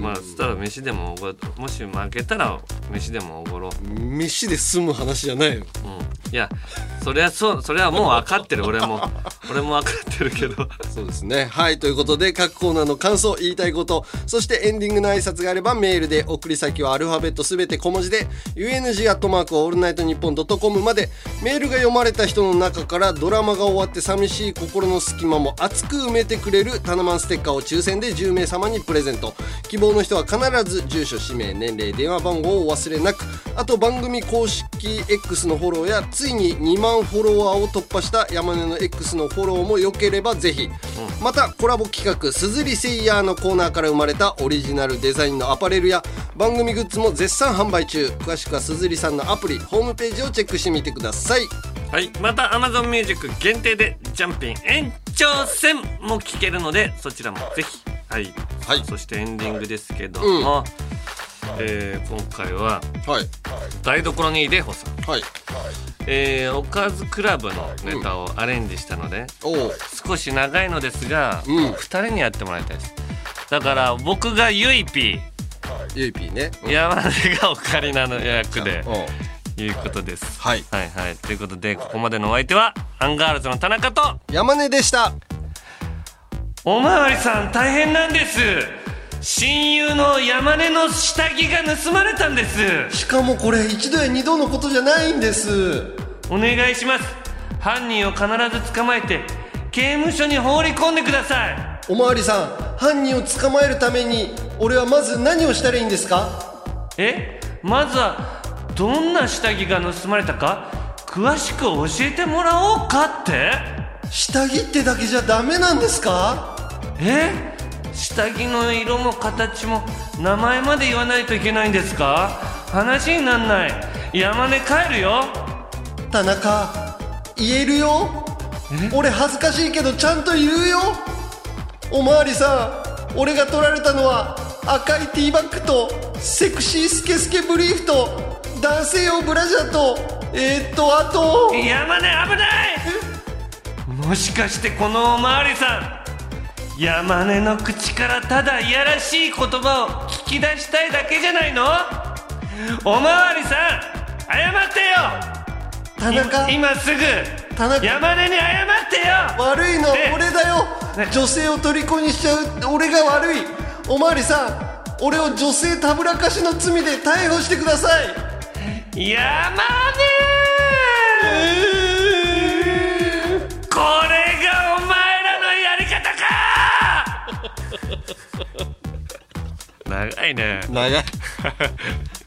[SPEAKER 1] まあそしたら飯でもおごもし負けたら飯でもおごろう。
[SPEAKER 2] 飯で済む話じゃないよ。
[SPEAKER 1] いやそれはそうそれはもう分かってる俺も。俺も分かってるけど。
[SPEAKER 2] そうですね。はいということで各コーナーの感想言いたいこと。そしてエンディングの挨拶があればメールで送り先はアルファベットすべて小文字で UNG アットマークオールナイトニッポンドットコムまで。メールが読まれた人の中からドラマが終わって寂しい心の隙間も熱く埋めてくれるタナマンステッカーを抽選で10名様にプレゼント。希望の人は必ず住所氏名年齢電話番号をお忘れなく。あと番組公式 X のフォローやついに2万フォロワーを突破した山根の X のフォローも良ければぜひ、またコラボ企画「すずりセイヤー」のコーナーから生まれたオリジナルデザインのアパレルや番組グッズも絶賛販売中。詳しくはすずりさんのアプリホームページをチェックしてみてください。
[SPEAKER 1] はい。また Amazon Music 限定でジャンピン延長戦も聴けるのでそちらもぜひ。はい、そしてエンディングですけども、えー今回は台所にいでほさん、
[SPEAKER 2] はい。
[SPEAKER 1] えーおかずクラブのネタをアレンジしたので、少し長いのですが、二2人にやってもらいたいです。だから僕がゆいぴー。
[SPEAKER 2] ゆいぴーね。
[SPEAKER 1] 山根がオカリナの役でいうことです。はい。はいはい。ということでここまでのお相手はアンガールズの田中と
[SPEAKER 2] 山根でした。
[SPEAKER 1] おまわりさん大変なんです。親友の山根の下着が盗まれたんです。
[SPEAKER 2] しかもこれ一度や二度のことじゃないんです。
[SPEAKER 1] お願いします。犯人を必ず捕まえて刑務所に放り込んでください。
[SPEAKER 2] おまわりさん犯人を捕まえるために俺はまず何をしたらいいんですか？
[SPEAKER 1] え？まずはどんな下着が盗まれたか詳しく教えてもらおうかって。
[SPEAKER 2] 下着ってだけじゃダメなんですか？
[SPEAKER 1] え？下着の色も形も名前まで言わないといけないんですか？話になんない。山根帰るよ。
[SPEAKER 2] 田中言えるよ？俺恥ずかしいけどちゃんと言うよ？おまわりさん俺が取られたのは赤いティーバッグとセクシースケスケブリーフと男性用ブラジャーとえー、っとあと
[SPEAKER 1] 山根危ない！もしかしてこのおまわりさん山根の口からただいやらしい言葉を聞き出したいだけじゃないの？おまわりさん謝ってよ！
[SPEAKER 2] 田中。
[SPEAKER 1] 今すぐ
[SPEAKER 2] 田中。
[SPEAKER 1] 山根に謝ってよ！
[SPEAKER 2] 悪いのは
[SPEAKER 1] ね。
[SPEAKER 2] 俺だよ。女性を虜にしちゃう。俺が悪い。おまわりさん俺を女性たぶらかしの罪で逮捕してください
[SPEAKER 1] 山根！これがお前らのやり方か！*laughs* 長いね。
[SPEAKER 2] 長い *laughs*